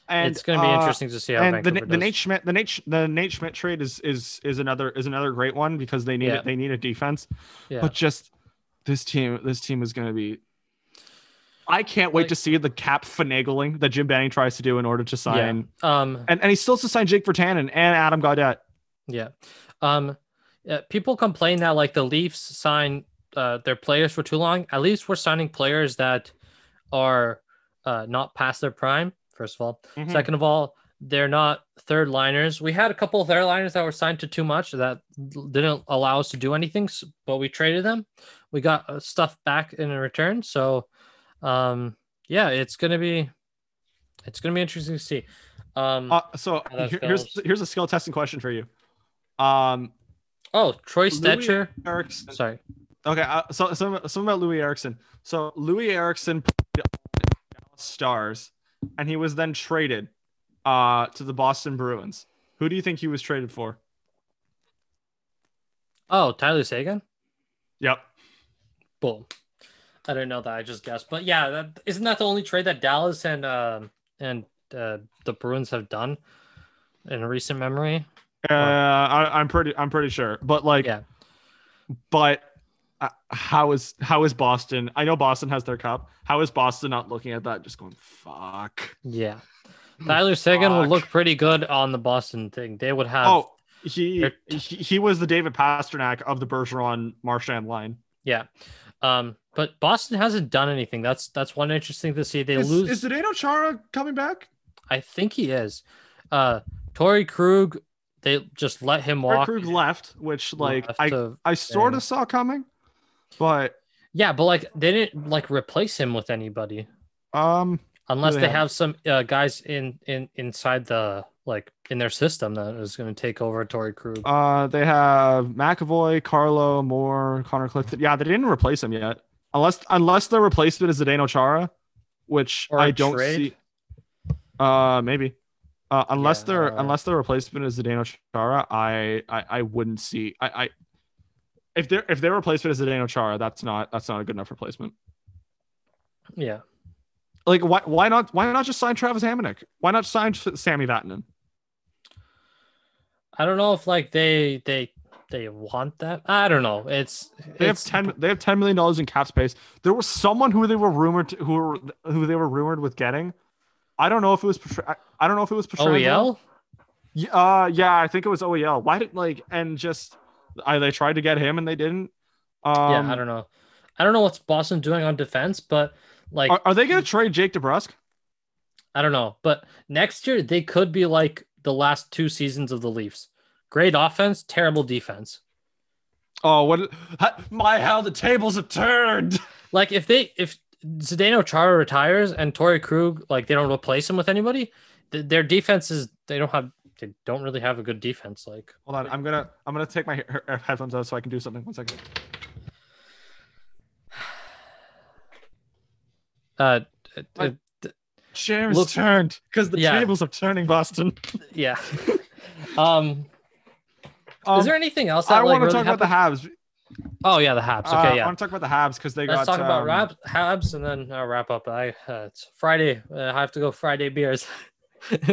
And it's gonna be uh, interesting to see how and the, Vancouver the does. Nate Schmidt the Nate the Nate Schmidt trade is is is another is another great one because they need Yeah. it they need a defense yeah. but just this team this team is going to be I can't wait Like- to see the cap finagling that Jim Benning tries to do in order to sign um, and and he still has to sign Jake Virtanen and Adam Gaudette Yeah. Um uh, people complain that like the Leafs sign uh, their players for too long. At least we're signing players that are uh, not past their prime. First of all, Mhm. second of all, they're not third liners. We had a couple of third liners that were signed to too much that didn't allow us to do anything, but we traded them. We got uh, stuff back in return. So, um, yeah, it's gonna be, it's gonna be interesting to see. Um, Uh, so here- here's here's a skill testing question for you um oh, Troy Stecher. Eriksson Sorry. Okay, uh, so some some about Louis Eriksson. So Louis Eriksson played on the Dallas Stars, and he was then traded uh, to the Boston Bruins. Who do you think he was traded for? Oh, Tyler Seguin. Yep. Boom. I didn't know that. I just guessed. But yeah, that isn't that the only trade that Dallas and um and uh, the Bruins have done in recent memory? Uh, I, I'm pretty I'm pretty sure, but like, Yeah. but uh, how is how is Boston? I know Boston has their cup. How is Boston not looking at that, just going fuck? Yeah. Tyler Seguin would look pretty good on the Boston thing. They would have Oh, he, he he was the David Pastrnak of the Bergeron Marchand line. yeah. Um, but Boston hasn't done anything. That's that's one interesting to see. They Is, lose. is Zdeno Chara coming back? I think he is. Uh, Torey Krug they just let him walk. Krug left, which like left I to- I sort of saw coming, but yeah, but like they didn't like replace him with anybody um unless they they have? have some uh, guys in in inside the like in their system that is going to take over Torey Krug. uh they have McAvoy, Carlo, Moore, Connor Clifton. Yeah, they didn't replace him yet, unless unless their replacement is Zdeno Chara, which I don't trade? see. Uh, maybe. Uh, unless Yeah, their uh, unless their replacement is Zdeno Chara, I, I I wouldn't see. I I if their if their replacement is Zdeno Chara, that's not that's not a good enough replacement. yeah, Like why why not why not just sign Travis Hamonic? Why not sign Sami Vatanen? I don't know if like they they they want that. I don't know. It's They have ten. They have ten million dollars in cap space. There was someone who they were rumored to, who were who they were rumored with getting. I don't know if it was. I- don't know if it was Pietrangelo. OEL. Yeah, uh, yeah, I think it was OEL. Why didn't like and just I they tried to get him and they didn't. Um, yeah, I don't know. I don't know what's Boston doing on defense, but like Are, are they going to trade Jake DeBrusk? I don't know. But next year they could be like the last two seasons of the Leafs. Great offense, terrible defense. Oh, what? ha- My how the tables have turned. Like if they if Zdeno Chara retires and Torey Krug like they don't replace him with anybody, th- their defense is they don't have they don't really have a good defense. Like Hold on, I'm gonna I'm gonna take my he- he- headphones out so I can do something. One second. uh, uh, Chairs Look- turned because the Yeah. tables are turning, Boston. yeah. um, Um, is there anything else that I like, want to really talk about the? Habs. Oh yeah, the Habs. Uh, yeah. I want to talk about the Habs because they Let's got. talk about um, Rab- Habs and then I'll wrap up. I uh, it's Friday. Uh, I have to go Friday beers.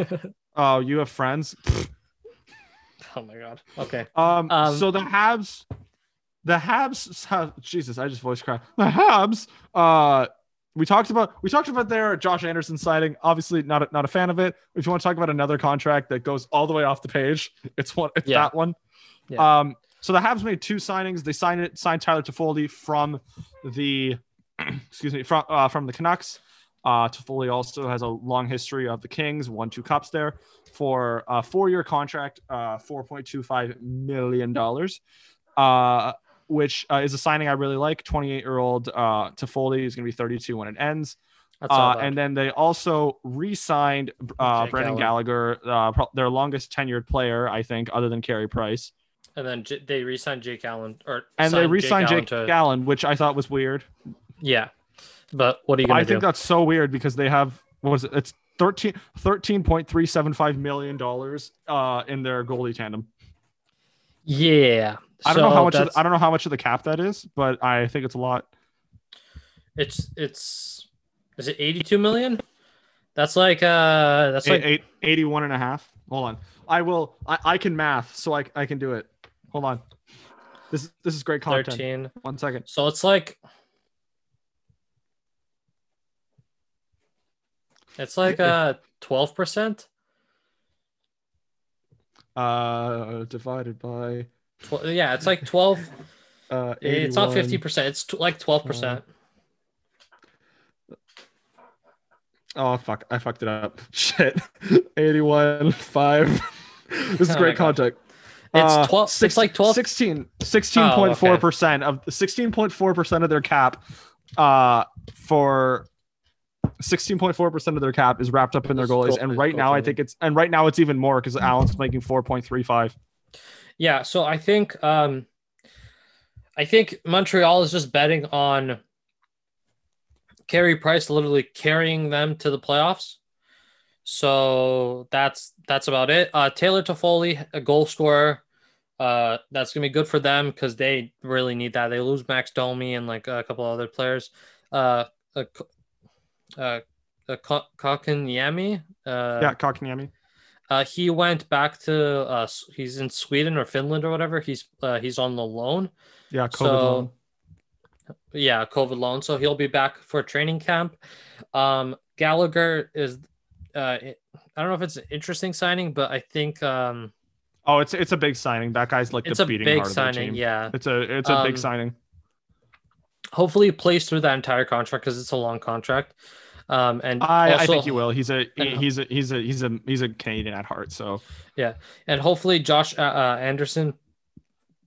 Oh, you have friends. oh my god. Okay. Um, Um, so the Habs, the Habs. Have, Jesus, I just voice cracked. The Habs. Uh, we talked about we talked about their Josh Anderson signing. Obviously, not a, not a fan of it. If you want to talk about another contract that goes all the way off the page, it's one. It's Yeah. that one. Yeah. Um. So the Habs made two signings. They signed it, signed Tyler Toffoli from the, excuse me, from uh, from the Canucks. Uh, Toffoli also has a long history of the Kings, won two cups there for a four-year contract, uh, four point two five million dollars, uh, which uh, is a signing I really like. Twenty-eight-year-old uh, Toffoli is going to be thirty-two when it ends. Uh, and then they also re-signed uh, Brendan Allen. Gallagher, uh, pro- their longest tenured player, I think, other than Carey Price. And then J- they re-signed Jake Allen, or And they signed re-signed Jake, Allen to- Gallen, which I thought was weird. Yeah, but what are you I gonna do? I think that's so weird because they have what was it? It's 13 13.375 million dollars uh in their goalie tandem. yeah, I don't know how much of, I don't know how much of the cap that is, but I think it's a lot. It's it's is it 82 million? That's like uh that's Eight, like eight, 81 and a half. Hold on. I will I, I can math so I I can do it. Hold on. This this is great content. 13. One second. So it's like it's like uh 12%. Uh divided by Tw- yeah, it's like 12 uh it's not 50%. It's t- like 12%. Oh fuck, I fucked it up. Shit. 81 5. this is Oh great God. Content. It's Uh, 12 six- it's like 12 16 16.4% of 16.4% of their cap uh for 16.4% of their cap is wrapped up in their goalies and right now I think it's and right now it's even more cuz Allen's making 4.35. Yeah, so I think um I think Montreal is just betting on Carey Price literally carrying them to the playoffs. So that's that's about it. Uh Taylor Toffoli, a goal scorer. Uh that's gonna be good for them because they really need that. They lose Max Domi and like a couple other players. Uh uh, uh, uh Kotkaniemi, uh yeah, Kotkaniemi. uh, he went back to uh, he's in Sweden or Finland or whatever. He's uh, he's on the loan. Yeah, COVID so loan. yeah, COVID loan. So he'll be back for training camp. Um, Gallagher is uh, I don't know if it's an interesting signing, but I think um, Oh, it's it's a big signing. That guy's like it's the a beating big heart of their signing. team. Yeah, It's a it's a Um, big signing. hopefully he plays through that entire contract because it's a long contract. Um, and I, I think he will. He's a he's a he's a he's a he's a Canadian at heart. So yeah, and hopefully Josh uh, uh, Anderson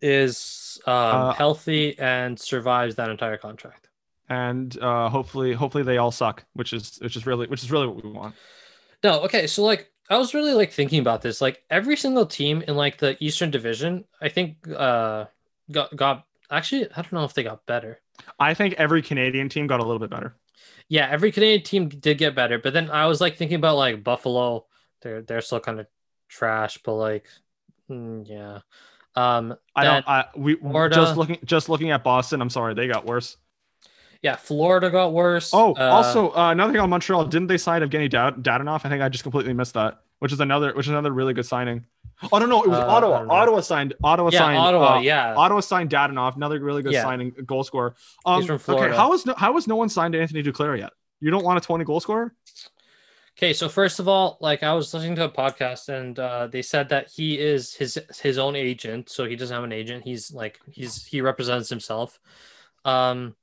is um, Uh, healthy and survives that entire contract. and uh, hopefully hopefully they all suck, which is which is really which is really what we want. No, okay, so like I was really like thinking about this. Like every single team in like the Eastern Division, I think uh got got actually I don't know if they got better. I think every Canadian team got a little bit better. Yeah, every Canadian team did get better, but then I was like thinking about like Buffalo, they're they're still kind of trash, but like mm, yeah. Um I don't. I we Florida- just looking just looking at Boston. I'm sorry, they got worse. Yeah, Florida got worse. Oh, Uh, also uh, another thing on Montreal. Didn't they sign Evgeny Dad- Dadonov? I think I just completely missed that. Which is another which is another really good signing. Oh no, no, it was Uh, Ottawa. Ottawa signed. Ottawa yeah, signed. Ottawa, uh, yeah. Ottawa signed Dadonov. Another really good Yeah. signing, goal scorer. Um, He's from Florida. okay, how is no how is no one signed Anthony Duclair yet? You don't want a 20 goal scorer? Okay, so first of all, like I was listening to a podcast and uh, they said that he is his his own agent, so he doesn't have an agent. He's like he's he represents himself. Um,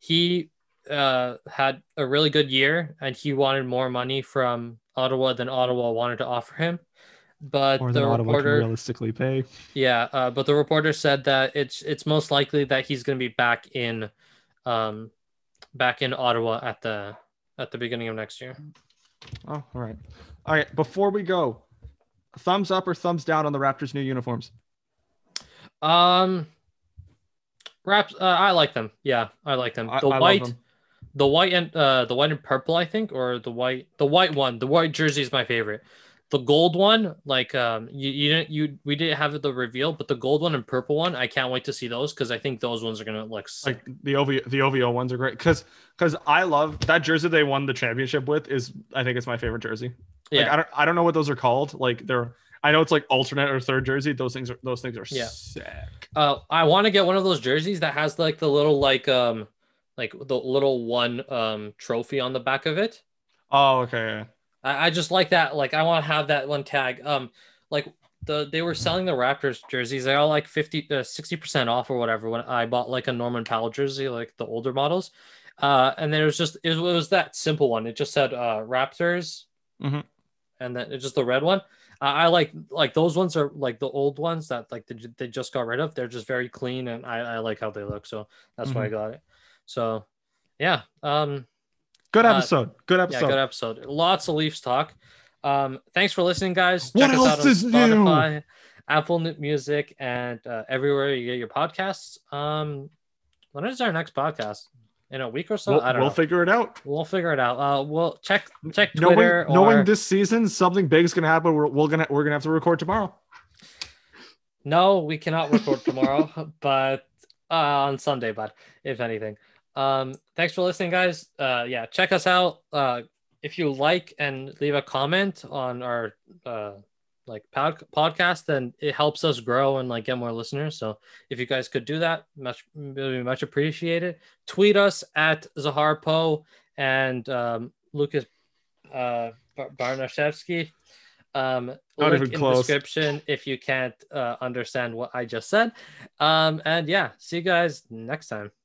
he uh had a really good year and he wanted more money from Ottawa than Ottawa wanted to offer him. But Or the than Ottawa can reporter, realistically pay. yeah, uh, but the reporter said that it's it's most likely that he's going to be back in, um, back in Ottawa at the at the beginning of next year. Oh, all right. All right. Before we go, thumbs up or thumbs down on the Raptors' new uniforms? Um, Raps, uh, I like them. Yeah, I like them. The I love white, them. the white and uh, the white and purple, I think, or the white, the white one. The white jersey is my favorite. The gold one, like um, you you didn't you we didn't have the reveal, but the gold one and purple one, I can't wait to see those because I think those ones are gonna look sick. Like the OVO, the OVO ones are great because because I love that jersey they won the championship with is I think it's my favorite jersey. Like, Yeah. I don't I don't know what those are called. Like they're I know it's like alternate or third jersey. Those things are those things are Yeah. sick. Uh, I want to get one of those jerseys that has like the little like um like the little one um trophy on the back of it. Oh okay. I, I just like that. Like I want to have that one tag. Um, like the they were selling the Raptors jerseys. They're all like 50 uh, 60% off or whatever when I bought like a Norman Powell jersey, like the older models. Uh, and there was just it was, it was that simple one. It just said uh Raptors, Mhm. and then it's just the red one. I I like like those ones are like the old ones that like they, they just got rid of. They're just very clean, and I, I like how they look. So that's why I got it. So yeah, um, Good Uh, episode. good yeah, episode. good episode. Lots of Leafs talk. Um, thanks for listening, guys. What Check else us out on is new? Apple Music, and uh, everywhere you get your podcasts. Um, when is our next podcast? In a week or so? we'll I don't we'll know. figure it out. we'll figure it out. Uh, we'll check check Twitter Knowing, knowing this season, something big is gonna happen. We're, we're gonna we're gonna have to record tomorrow. no, we cannot record tomorrow, but uh, on Sunday. But if anything, um, thanks for listening, guys. Uh, yeah, check us out. Uh, if you like and leave a comment on our uh like pod- podcast, then it helps us grow and like get more listeners. So if you guys could do that, much really much appreciated. Tweet us at Zahar Poe and um, Lucas uh, Bar- Barnashevsky. Um, Not link in description if you can't uh, understand what I just said. Um, and yeah, see you guys next time.